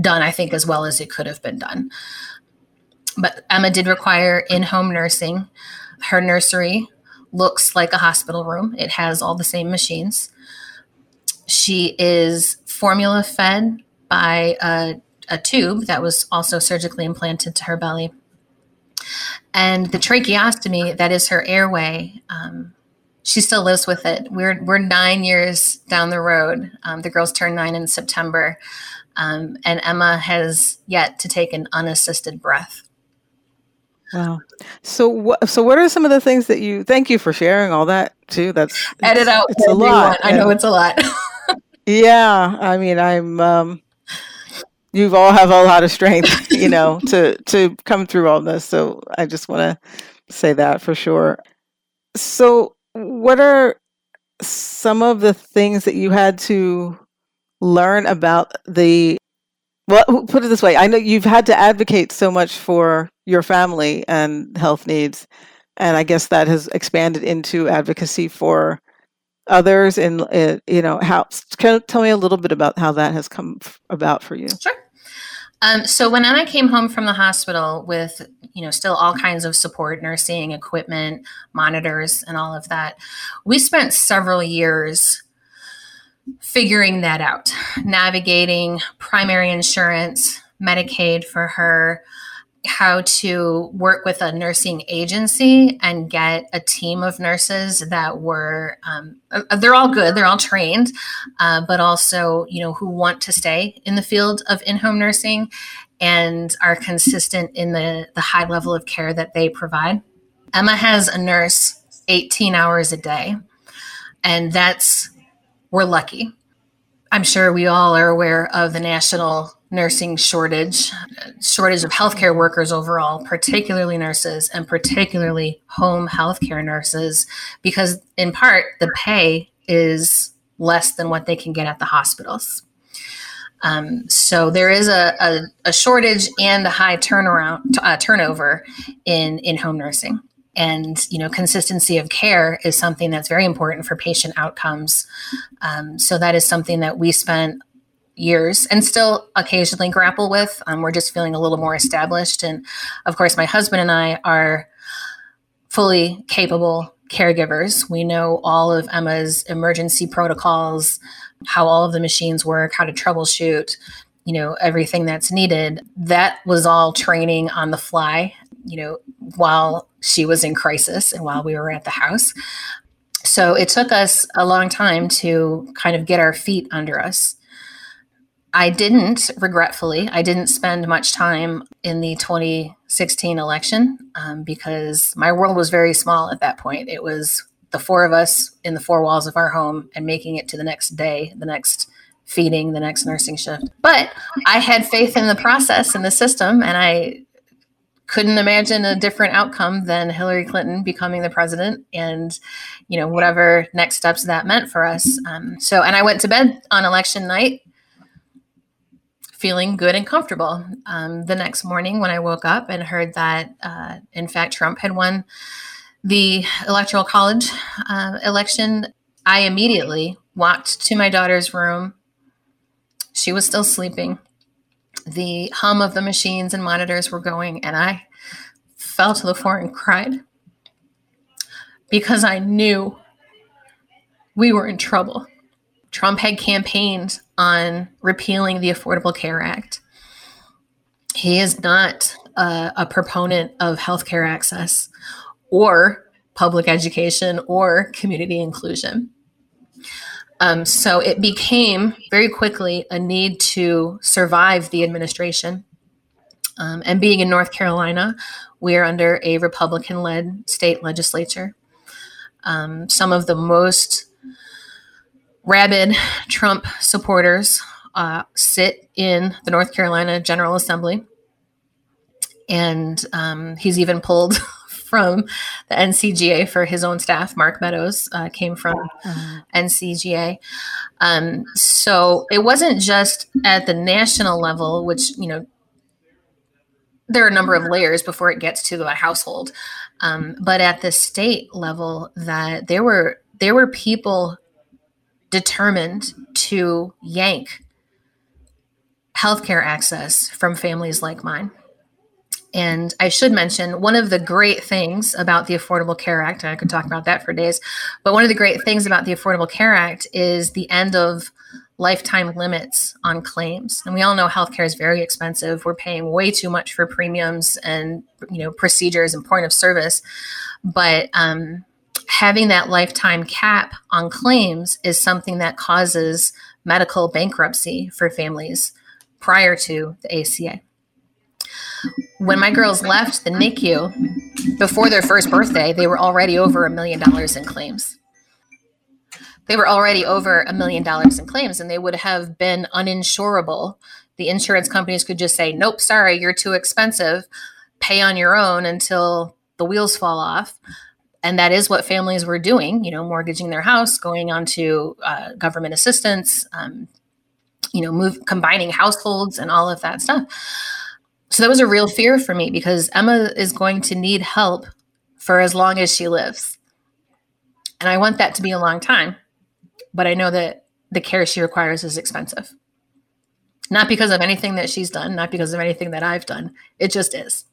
done, I think, as well as it could have been done. But Emma did require in home nursing. Her nursery looks like a hospital room, it has all the same machines. She is formula fed by a, a tube that was also surgically implanted to her belly. And the tracheostomy, that is her airway, um, she still lives with it. We're we're nine years down the road. Um, the girls turn nine in September, um, and Emma has yet to take an unassisted breath. Wow. So what? So what are some of the things that you? Thank you for sharing all that too. That's edit out. It's a lot. I know it's a lot. yeah. I mean, I'm. Um, you've all have a lot of strength, you know, to to come through all this. So I just want to say that for sure. So what are some of the things that you had to learn about the well put it this way i know you've had to advocate so much for your family and health needs and i guess that has expanded into advocacy for others and you know how can tell me a little bit about how that has come about for you. Sure. Um, so when Emma came home from the hospital with, you know, still all kinds of support, nursing, equipment, monitors, and all of that, we spent several years figuring that out, navigating primary insurance, Medicaid for her, how to work with a nursing agency and get a team of nurses that were um, uh, they're all good they're all trained uh, but also you know who want to stay in the field of in-home nursing and are consistent in the the high level of care that they provide. Emma has a nurse 18 hours a day and that's we're lucky. I'm sure we all are aware of the national nursing shortage, shortage of healthcare workers overall, particularly nurses and particularly home healthcare nurses, because in part the pay is less than what they can get at the hospitals. Um, so there is a, a, a, shortage and a high turnaround uh, turnover in in home nursing, and you know consistency of care is something that's very important for patient outcomes. Um, so that is something that we spent years and still occasionally grapple with. Um, we're just feeling a little more established. And of course, my husband and I are fully capable caregivers. We know all of Emma's emergency protocols, how all of the machines work, how to troubleshoot, you know, everything that's needed. That was all training on the fly, you know, while she was in crisis and while we were at the house. So it took us a long time to kind of get our feet under us. I didn't, regretfully, I didn't spend much time in the 2016 election um, because my world was very small at that point. It was the four of us in the four walls of our home and making it to the next day, the next feeding, the next nursing shift. But I had faith in the process and the system, and I couldn't imagine a different outcome than Hillary Clinton becoming the president and, you know, whatever next steps that meant for us. Um, so, and I went to bed on election night feeling good and comfortable. Um, the next morning, when I woke up and heard that, uh, in fact, Trump had won the electoral college uh, election, I immediately walked to my daughter's room. She was still sleeping. The hum of the machines and monitors were going, and I fell to the floor and cried because I knew we were in trouble. Trump had campaigned on repealing the Affordable Care Act. He is not a, proponent of healthcare access or public education or community inclusion. Um, so it became very quickly a need to survive the administration. Um, and being in North Carolina, we are under a Republican led state legislature. Um, some of the most rabid Trump supporters uh, sit in the North Carolina General Assembly. And um, he's even pulled from the NCGA for his own staff. Mark Meadows uh, came from uh, NCGA. Um, so it wasn't just at the national level, which, you know, there are a number of layers before it gets to the household. Um, but at the state level, that there were there were people determined to yank healthcare access from families like mine. And I should mention one of the great things about the Affordable Care Act, and I could talk about that for days, but one of the great things about the Affordable Care Act is the end of lifetime limits on claims. And we all know healthcare is very expensive. We're paying way too much for premiums and you know procedures and point of service. But um, having that lifetime cap on claims is something that causes medical bankruptcy for families prior to the ACA. When my girls left the NICU before their first birthday, they were already over a million dollars in claims. They were already over a million dollars in claims and they would have been uninsurable. The insurance companies could just say, Nope, sorry, you're too expensive. Pay on your own until the wheels fall off and that is what families were doing you know mortgaging their house going on to uh, government assistance um, you know move combining households and all of that stuff. So that was a real fear for me because emma is going to need help for as long as she lives. And i want that to be a long time but i know that the care she requires is expensive. Not because of anything that she's done not because of anything that i've done. It just is.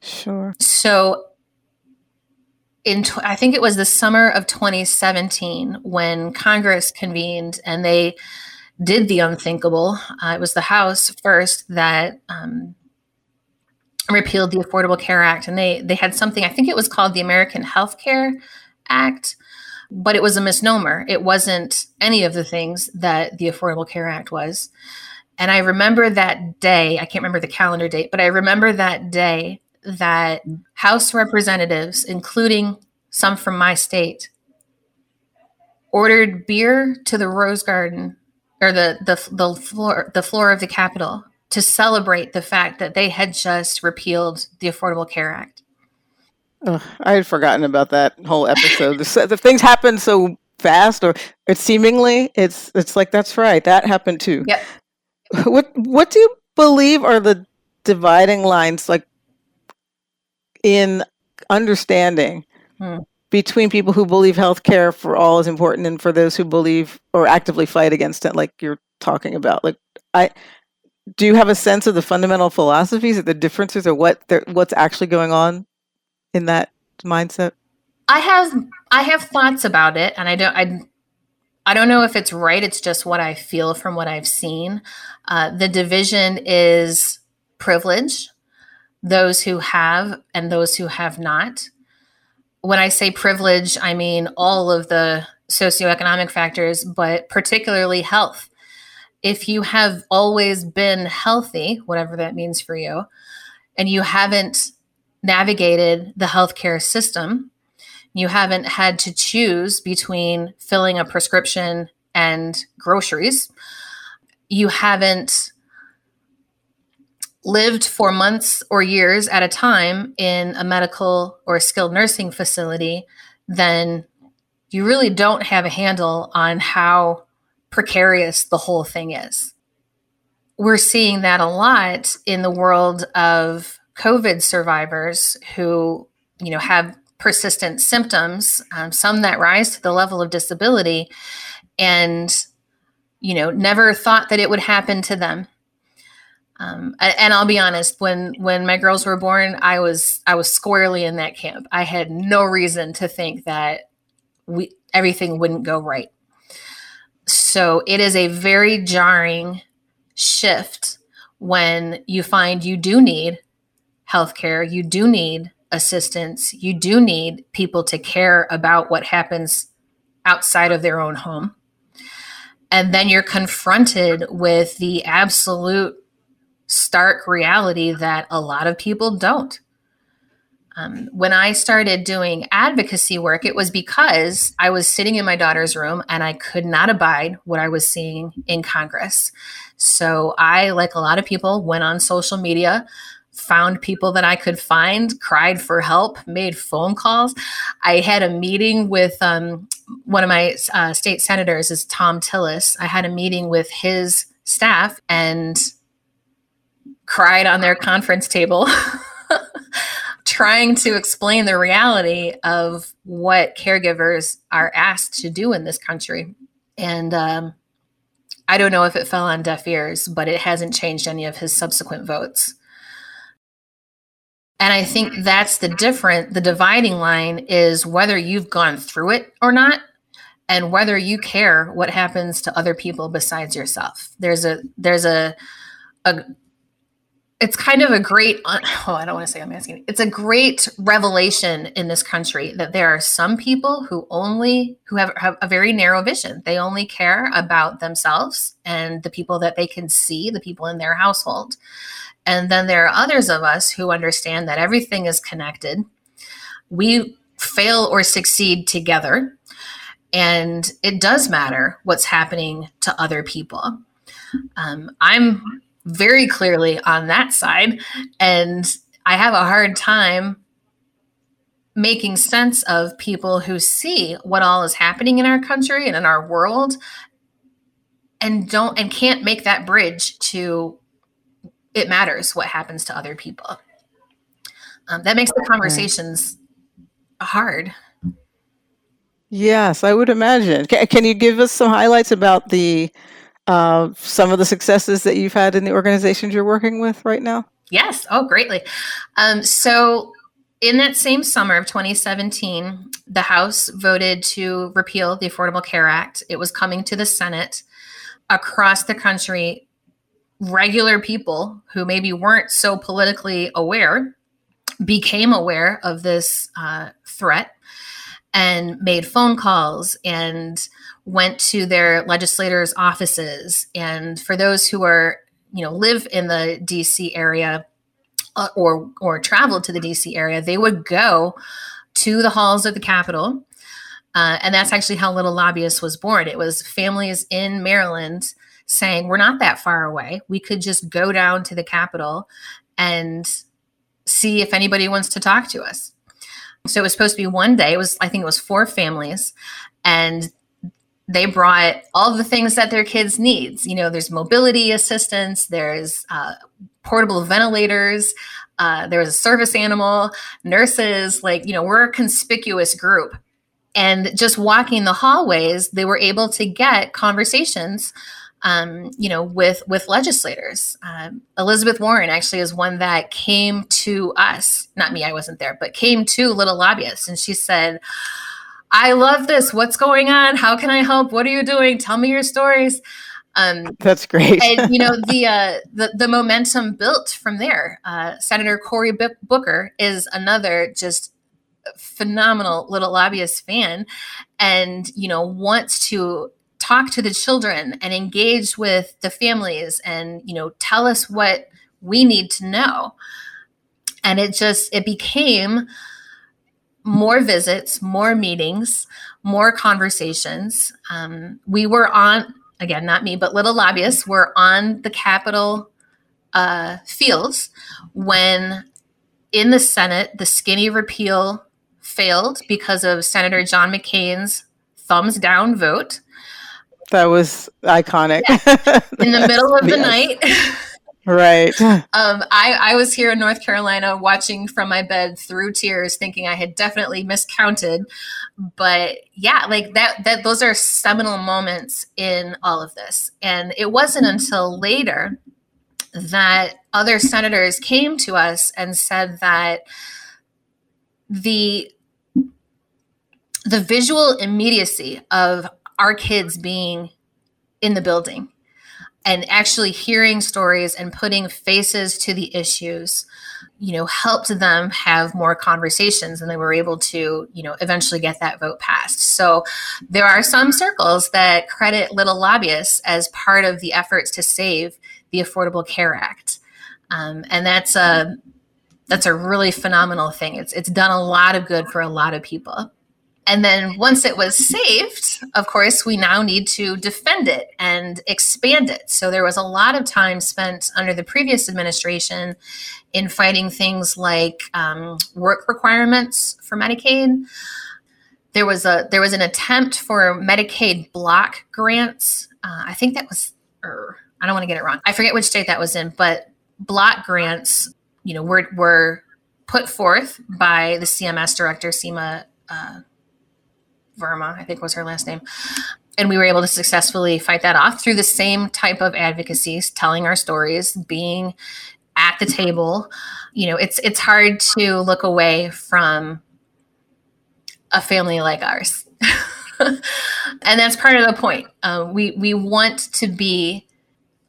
Sure. so in tw- I think it was the summer of 2017 when Congress convened and they did the unthinkable. Uh, it was the House first that um, repealed the Affordable Care Act, and they they had something. I think it was called the American Health Care Act, but it was a misnomer. It wasn't any of the things that the Affordable Care Act was. And I remember that day. I can't remember the calendar date, but I remember that day that House representatives, including some from my state, ordered beer to the Rose Garden or the the the floor the floor of the Capitol to celebrate the fact that they had just repealed the Affordable Care Act. Ugh, I had forgotten about that whole episode. the, the things happen so fast, or it's seemingly it's it's like that's right. That happened too. Yep. What what do you believe are the dividing lines, like in understanding Hmm. between people who believe healthcare for all is important and for those who believe or actively fight against it, like you're talking about? Like I. Do you have a sense of the fundamental philosophies or the differences or what what's actually going on in that mindset? I have I have thoughts about it, and I don't I I don't know if it's right. It's just what I feel from what I've seen. Uh, the division is privilege, those who have and those who have not. when I say privilege, I mean all of the socioeconomic factors, but particularly health. If you have always been healthy, whatever that means for you, and you haven't navigated the healthcare system, you haven't had to choose between filling a prescription and groceries, you haven't lived for months or years at a time in a medical or skilled nursing facility, then you really don't have a handle on how precarious the whole thing is. We're seeing that a lot in the world of COVID survivors who, you know, have persistent symptoms, um, some that rise to the level of disability, and you know, never thought that it would happen to them. Um, and I'll be honest, when when my girls were born, I was I was squarely in that camp. I had no reason to think that we everything wouldn't go right. So it is a very jarring shift when you find you do need healthcare, you do need assistance, you do need people to care about what happens outside of their own home. And then you're confronted with the absolute stark reality that a lot of people don't. Um, when I started doing advocacy work, it was because I was sitting in my daughter's room and I could not abide what I was seeing in Congress. So I, like a lot of people, went on social media, found people that I could find, cried for help, made phone calls. I had a meeting with um, one of my uh, state senators, is Thom Tillis. I had a meeting with his staff and cried on their conference table. trying to explain the reality of what caregivers are asked to do in this country. And um, I don't know if it fell on deaf ears, but it hasn't changed any of his subsequent votes. And I think that's the different, the dividing line is whether you've gone through it or not, and whether you care what happens to other people besides yourself. There's a there's a a it's kind of a great oh i don't want to say i'm asking it's a great revelation in this country that there are some people who only who have, have a very narrow vision they only care about themselves and the people that they can see the people in their household and then there are others of us who understand that everything is connected. We fail or succeed together. And it does matter what's happening to other people. Um, I'm very clearly on that side. And I have a hard time making sense of people who see what all is happening in our country and in our world and don't and can't make that bridge to it matters what happens to other people. Um, that makes the conversations hard. Yes, I would imagine. Can, can you give us some highlights about the uh, some of the successes that you've had in the organizations you're working with right now? Yes. Oh, greatly. Um, so, in that same summer of 2017, the House voted to repeal the Affordable Care Act. It was coming to the Senate. Across the country, regular people who maybe weren't so politically aware became aware of this uh, threat and made phone calls and went to their legislators' offices. And for those who are, you know, live in the DC area uh, or or travel to the DC area, they would go to the halls of the Capitol. Uh, and that's actually how Little Lobbyist was born. It was families in Maryland saying, We're not that far away. We could just go down to the Capitol and see if anybody wants to talk to us. So it was supposed to be one day. It was, I think it was four families. And they brought all the things that their kids needs. You know, there's mobility assistance, there's uh, portable ventilators, uh, there was a service animal, nurses. Like, you know, we're a conspicuous group. And just walking the hallways, they were able to get conversations um, you know, with with legislators. Um, Elizabeth Warren actually is one that came to us, not me, I wasn't there, but came to Little Lobbyists, and she said, "I love this. What's going on? How can I help? What are you doing? Tell me your stories." Um, That's great. and you know the, uh, the the momentum built from there. Uh, Senator Cory B- Booker is another just phenomenal little lobbyist fan and you know wants to talk to the children and engage with the families and you know tell us what we need to know and it just it became more visits more meetings more conversations um, we were on again not me but little lobbyists were on the capitol uh, fields when in the senate the skinny repeal failed because of senator john mccain's thumbs down vote That was iconic. in the middle of the Yes. night right. Um, I, I was here in North Carolina watching from my bed through tears, thinking I had definitely miscounted. But yeah, like that, that those are seminal moments in all of this. And it wasn't until later that other senators came to us and said that the the visual immediacy of our kids being in the building and actually hearing stories and putting faces to the issues you know helped them have more conversations and they were able to you know eventually get that vote passed. So there are some circles that credit little lobbyists as part of the efforts to save the affordable care act. Um, and that's a that's a really phenomenal thing. It's it's done a lot of good for a lot of people and then once it was saved, of course, we now need to defend it and expand it. So there was a lot of time spent under the previous administration in fighting things like um, work requirements for Medicaid. There was a there was an attempt for Medicaid block grants. Uh, I think that was, or I don't want to get it wrong. I forget which state that was in, but block grants, you know, were were put forth by the CMS director, Seema. Uh, Verma, I think was her last name. And we were able to successfully fight that off through the same type of advocacy, telling our stories, being at the table. You know, it's it's hard to look away from a family like ours. and that's part of the point. Uh, we we want to be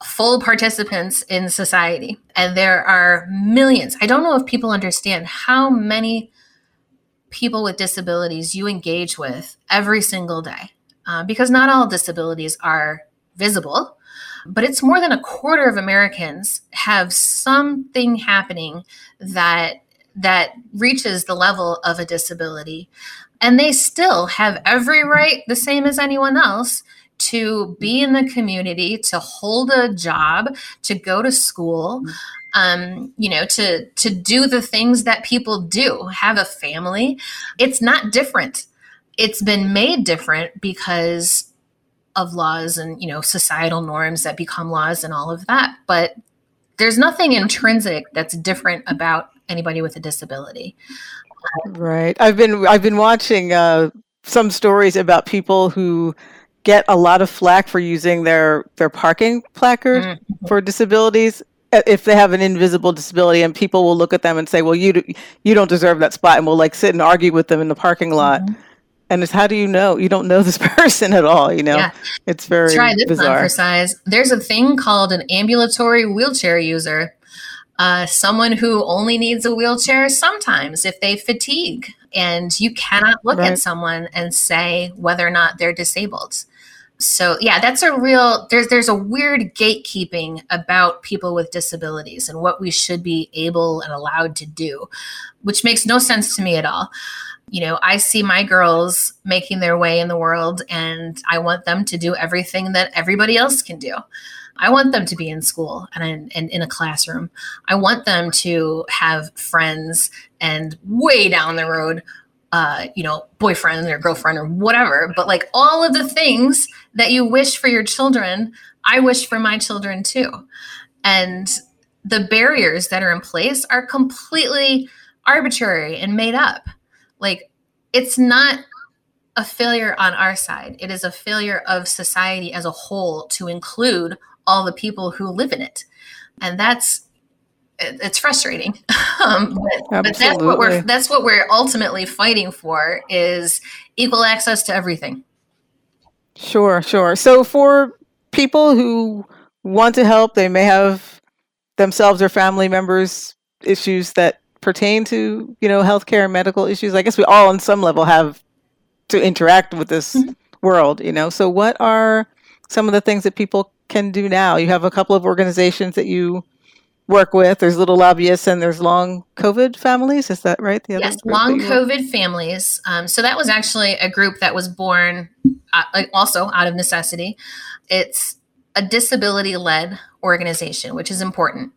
full participants in society, and there are millions. I don't know if people understand how many people with disabilities you engage with every single day. Uh, because not all disabilities are visible but it's more than a quarter of americans have something happening that that reaches the level of a disability. And they still have every right the same as anyone else to be in the community to hold a job to go to school um, you know, to to do the things that people do, have a family. It's not different. It's been made different because of laws and you know societal norms that become laws and all of that. But there's nothing intrinsic that's different about anybody with a disability. Right. I've been I've been watching uh, some stories about people who get a lot of flack for using their their parking placard Mhm. for disabilities if they have an invisible disability and people will look at them and say well you d- you don't deserve that spot and we'll like sit and argue with them in the parking lot Mhm. and it's how do you know you don't know this person at all you know Yeah. it's very Try this bizarre for size. There's a thing called an ambulatory wheelchair user. Uh, someone who only needs a wheelchair sometimes if they fatigue. And you cannot look Right. at someone and say whether or not they're disabled. So yeah, that's a real there's there's a weird gatekeeping about people with disabilities and what we should be able and allowed to do, which makes no sense to me at all you know, I see my girls making their way in the world and I want them to do everything that everybody else can do. I want them to be in school and in, and in a classroom. I want them to have friends and way down the road, uh, you know, boyfriend or girlfriend or whatever. But like all of the things that you wish for your children, I wish for my children too. And the barriers that are in place are completely arbitrary and made up like it's not a failure on our side it is a failure of society as a whole to include all the people who live in it and that's it's frustrating um, but, but that's what we're that's what we're ultimately fighting for is equal access to everything Sure, sure. So for people who want to help, they may have themselves or family members issues that pertain to you know healthcare and medical issues? I guess we all, on some level, have to interact with this Mhm. world. You know, so what are some of the things that people can do now? You have a couple of organizations that you work with. There's little lobbyists and there's long COVID families. Is that right? The other Yes, long COVID families. Um, so that was actually a group that was born uh, also out of necessity. It's a disability led organization, which is important.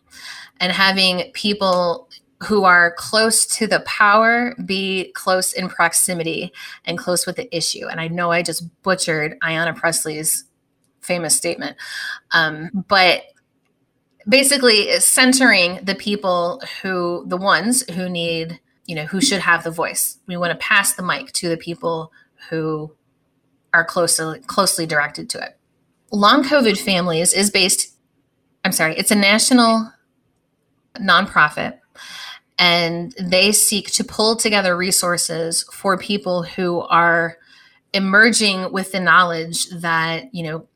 And having people who are close to the power be close in proximity and close with the issue. And I know I just butchered Ayanna Pressley's famous statement. Um, but basically centering the people who the ones who need you know who should have the voice. We want to pass the mic to the people who are closely closely directed to it. Long covid families is based i'm sorry it's a national nonprofit and they seek to pull together resources for people who are emerging with the knowledge that you know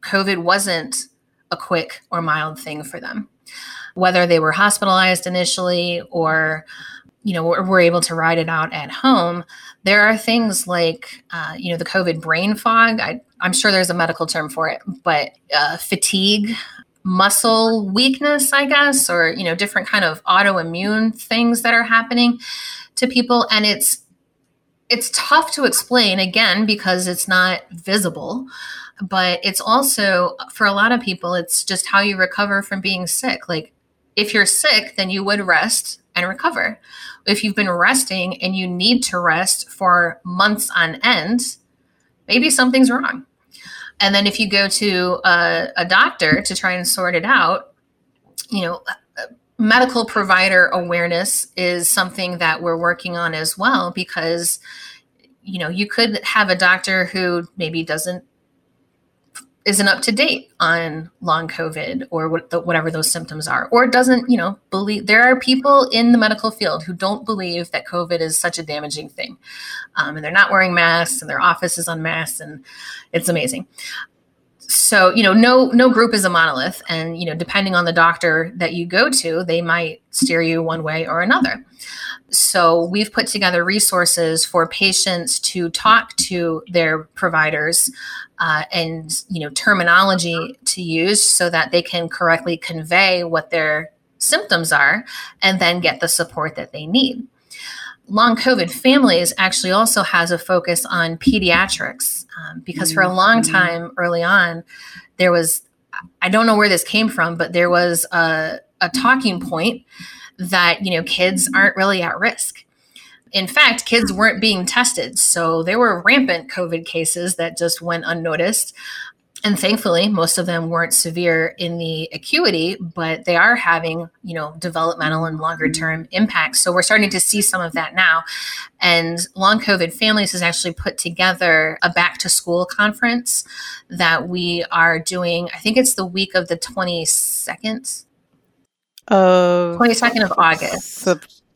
covid wasn't a quick or mild thing for them. Whether they were hospitalized initially or you know were, able to ride it out at home there are things like uh, you know the covid brain fog. I, i'm sure there's a medical term for it but uh, fatigue muscle weakness i guess or you know different kind of autoimmune things that are happening to people. And it's it's tough to explain again because it's not visible but it's also for a lot of people it's just how you recover from being sick. Like if you're sick then you would rest and recover. If you've been resting and you need to rest for months on end maybe something's wrong. And then if you go to a, a doctor to try and sort it out you know medical provider awareness is something that we're working on as well because you know you could have a doctor who maybe doesn't isn't up to date on long covid or what the, whatever those symptoms are or doesn't you know believe there are people in the medical field who don't believe that covid is such a damaging thing. Um, and they're not wearing masks and their office is unmasked and it's amazing. So you know no no group is a monolith and you know depending on the doctor that you go to they might steer you one way or another so we've put together resources for patients to talk to their providers uh, and you know terminology to use so that they can correctly convey what their symptoms are and then get the support that they need. Long covid families actually also has a focus on pediatrics um, because for a long time early on there was i don't know where this came from but there was a, a talking point that you know kids aren't really at risk. In fact kids weren't being tested so there were rampant covid cases that just went unnoticed. And thankfully most of them weren't severe in the acuity but they are having you know developmental and longer term impacts. So we're starting to see some of that now. And long covid families has actually put together a back to school conference that we are doing i think it's the week of the 22nd of 22nd of august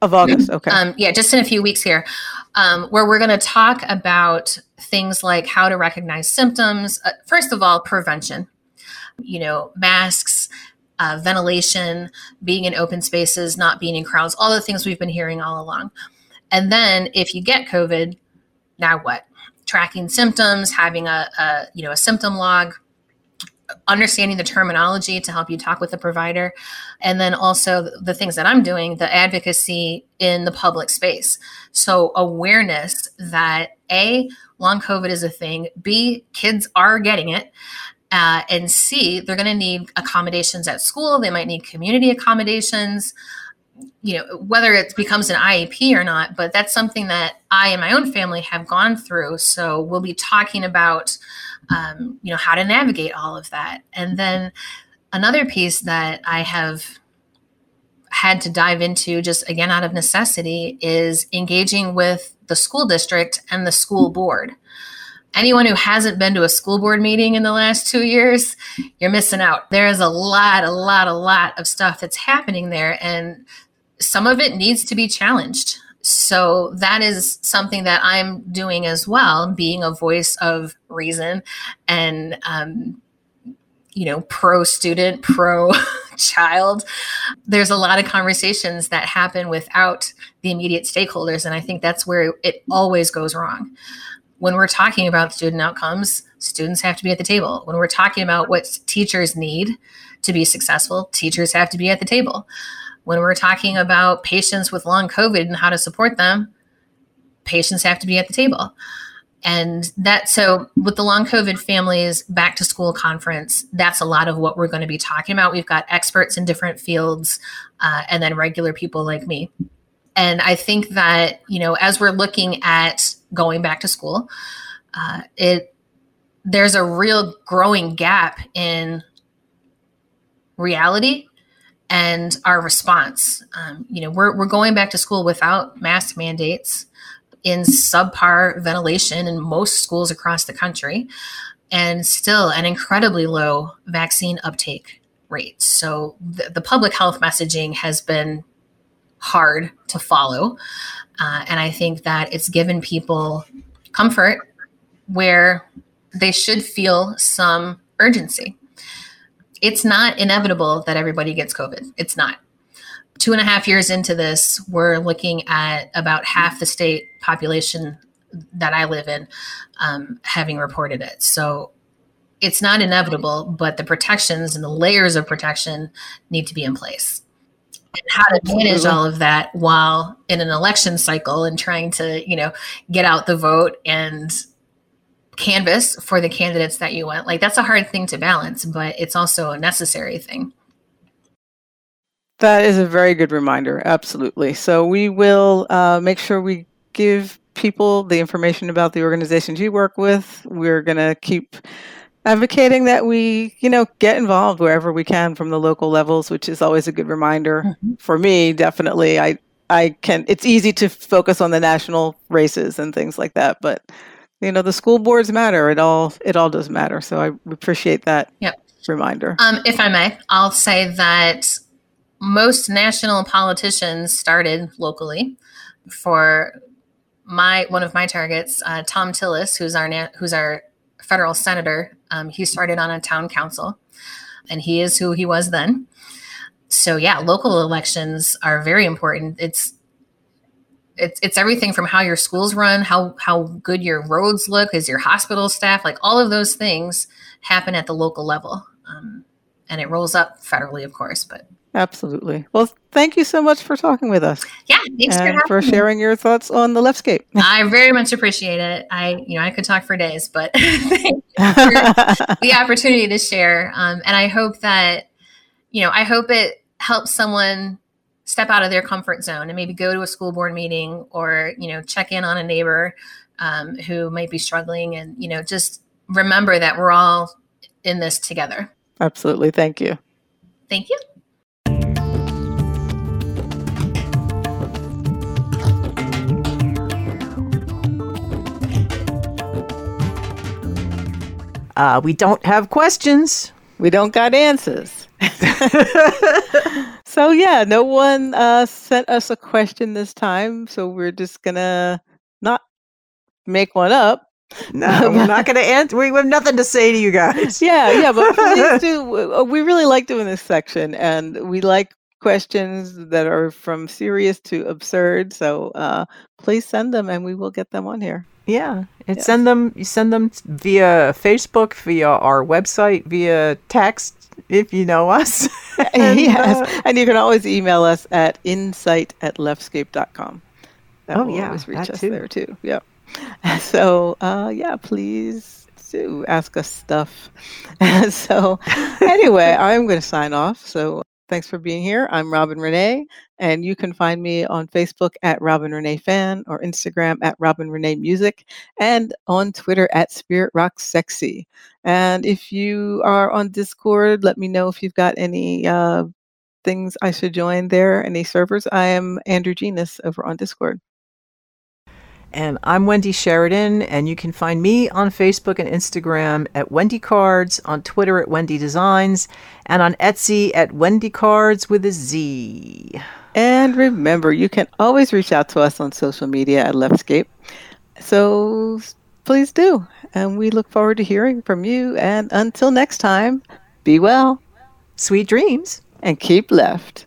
of August. Okay. um, yeah, just in a few weeks here, um, where we're going to talk about things like how to recognize symptoms. Uh, first of all, prevention. You know, masks, uh, ventilation, being in open spaces, not being in crowds, all the things we've been hearing all along. And then if you get COVID, now what? Tracking symptoms, having a, a you know a symptom log, understanding the terminology to help you talk with the provider. And then also the things that i'm doing the advocacy in the public space. So awareness that a long covid is a thing. B kids are getting it. Uh, and c they're going to need accommodations at school. They might need community accommodations. You know whether it becomes an iep or not but that's something that i and my own family have gone through. So we'll be talking about um, you know how to navigate all of that. And then another piece that i have had to dive into just again out of necessity is engaging with the school district and the school board. Anyone who hasn't been to a school board meeting in the last two years you're missing out. There is a lot a lot a lot of stuff that's happening there and some of it needs to be challenged so that is something that i'm doing as well being a voice of reason and um, you know, pro student, pro child. There's a lot of conversations that happen without the immediate stakeholders. And I think that's where it always goes wrong. When we're talking about student outcomes, students have to be at the table. When we're talking about what teachers need to be successful, teachers have to be at the table. When we're talking about patients with long COVID and how to support them, patients have to be at the table. And that so with the long covid families back to school conference that's a lot of what we're going to be talking about. We've got experts in different fields uh, and then regular people like me. And i think that you know as we're looking at going back to school uh, it there's a real growing gap in reality and our response um, you know we're, we're going back to school without mask mandates in subpar ventilation in most schools across the country and still an incredibly low vaccine uptake rate. So the, the public health messaging has been hard to follow. Uh, and I think that it's given people comfort where they should feel some urgency. It's not inevitable that everybody gets COVID. It's not two and a half years into this, we're looking at about half the state population that I live in um, having reported it. So it's not inevitable, but the protections and the layers of protection need to be in place. And how to manage all of that while in an election cycle and trying to, you know, get out the vote and canvas for the candidates that you want. Like that's a hard thing to balance, but it's also a necessary thing. That is a very good reminder. Absolutely. So we will uh, make sure we give people the information about the organizations you work with. We're going to keep advocating that we, you know, get involved wherever we can from the local levels, which is always a good reminder mm-hmm. for me. Definitely, I I can. It's easy to focus on the national races and things like that, but you know, the school boards matter. It all it all does matter. So I appreciate that. Yep. Reminder. Um, if I may, I'll say that most national politicians started locally. For my one of my targets, uh, Thom Tillis, who's our na- who's our federal senator, um, he started on a town council, and he is who he was then. So yeah, local elections are very important. It's it's it's everything from how your schools run, how how good your roads look, is your hospital staff, like all of those things happen at the local level, um, and it rolls up federally, of course, but Absolutely. Well, thank you so much for talking with us. Yeah, thanks and for, for sharing your thoughts on the Leftscape. I very much appreciate it. I, you know, I could talk for days, but the opportunity to share. Um, and I hope that, you know, I hope it helps someone step out of their comfort zone and maybe go to a school board meeting or, you know, check in on a neighbor um, who might be struggling and, you know, just remember that we're all in this together. Absolutely. Thank you. Thank you. Uh, we don't have questions. We don't got answers. so yeah, no one uh, sent us a question this time, so we're just gonna not make one up. No, we're not going to answer. We have nothing to say to you guys. yeah, yeah, but please do. Uh, we really like doing this section, and we like questions that are from serious to absurd. So uh, please send them, and we will get them on here. Yeah, and yes. send them. You send them via Facebook, via our website, via text if you know us. and, yes, uh, and you can always email us at insight at leftscape.com. That oh yeah, always reach us too. there too. Yep. So uh, yeah, please do ask us stuff. so anyway, I'm going to sign off. So Thanks for being here. I'm Robin Renée, and you can find me on Facebook at Robin Renee Fan or Instagram at Robin Renee Music and on Twitter at Spirit Rock Sexy. And if you are on Discord, let me know if you've got any uh, things I should join there, any servers. I am Andrew Genus over on Discord. And I'm Wendy Sheridan, and you can find me on Facebook and Instagram at Wendy Cards, on Twitter at Wendy Designs, and on Etsy at Wendy Cards with a Z. And remember, you can always reach out to us on social media at Leftscape. So please do. And we look forward to hearing from you. And until next time, Be well Sweet dreams. and keep left.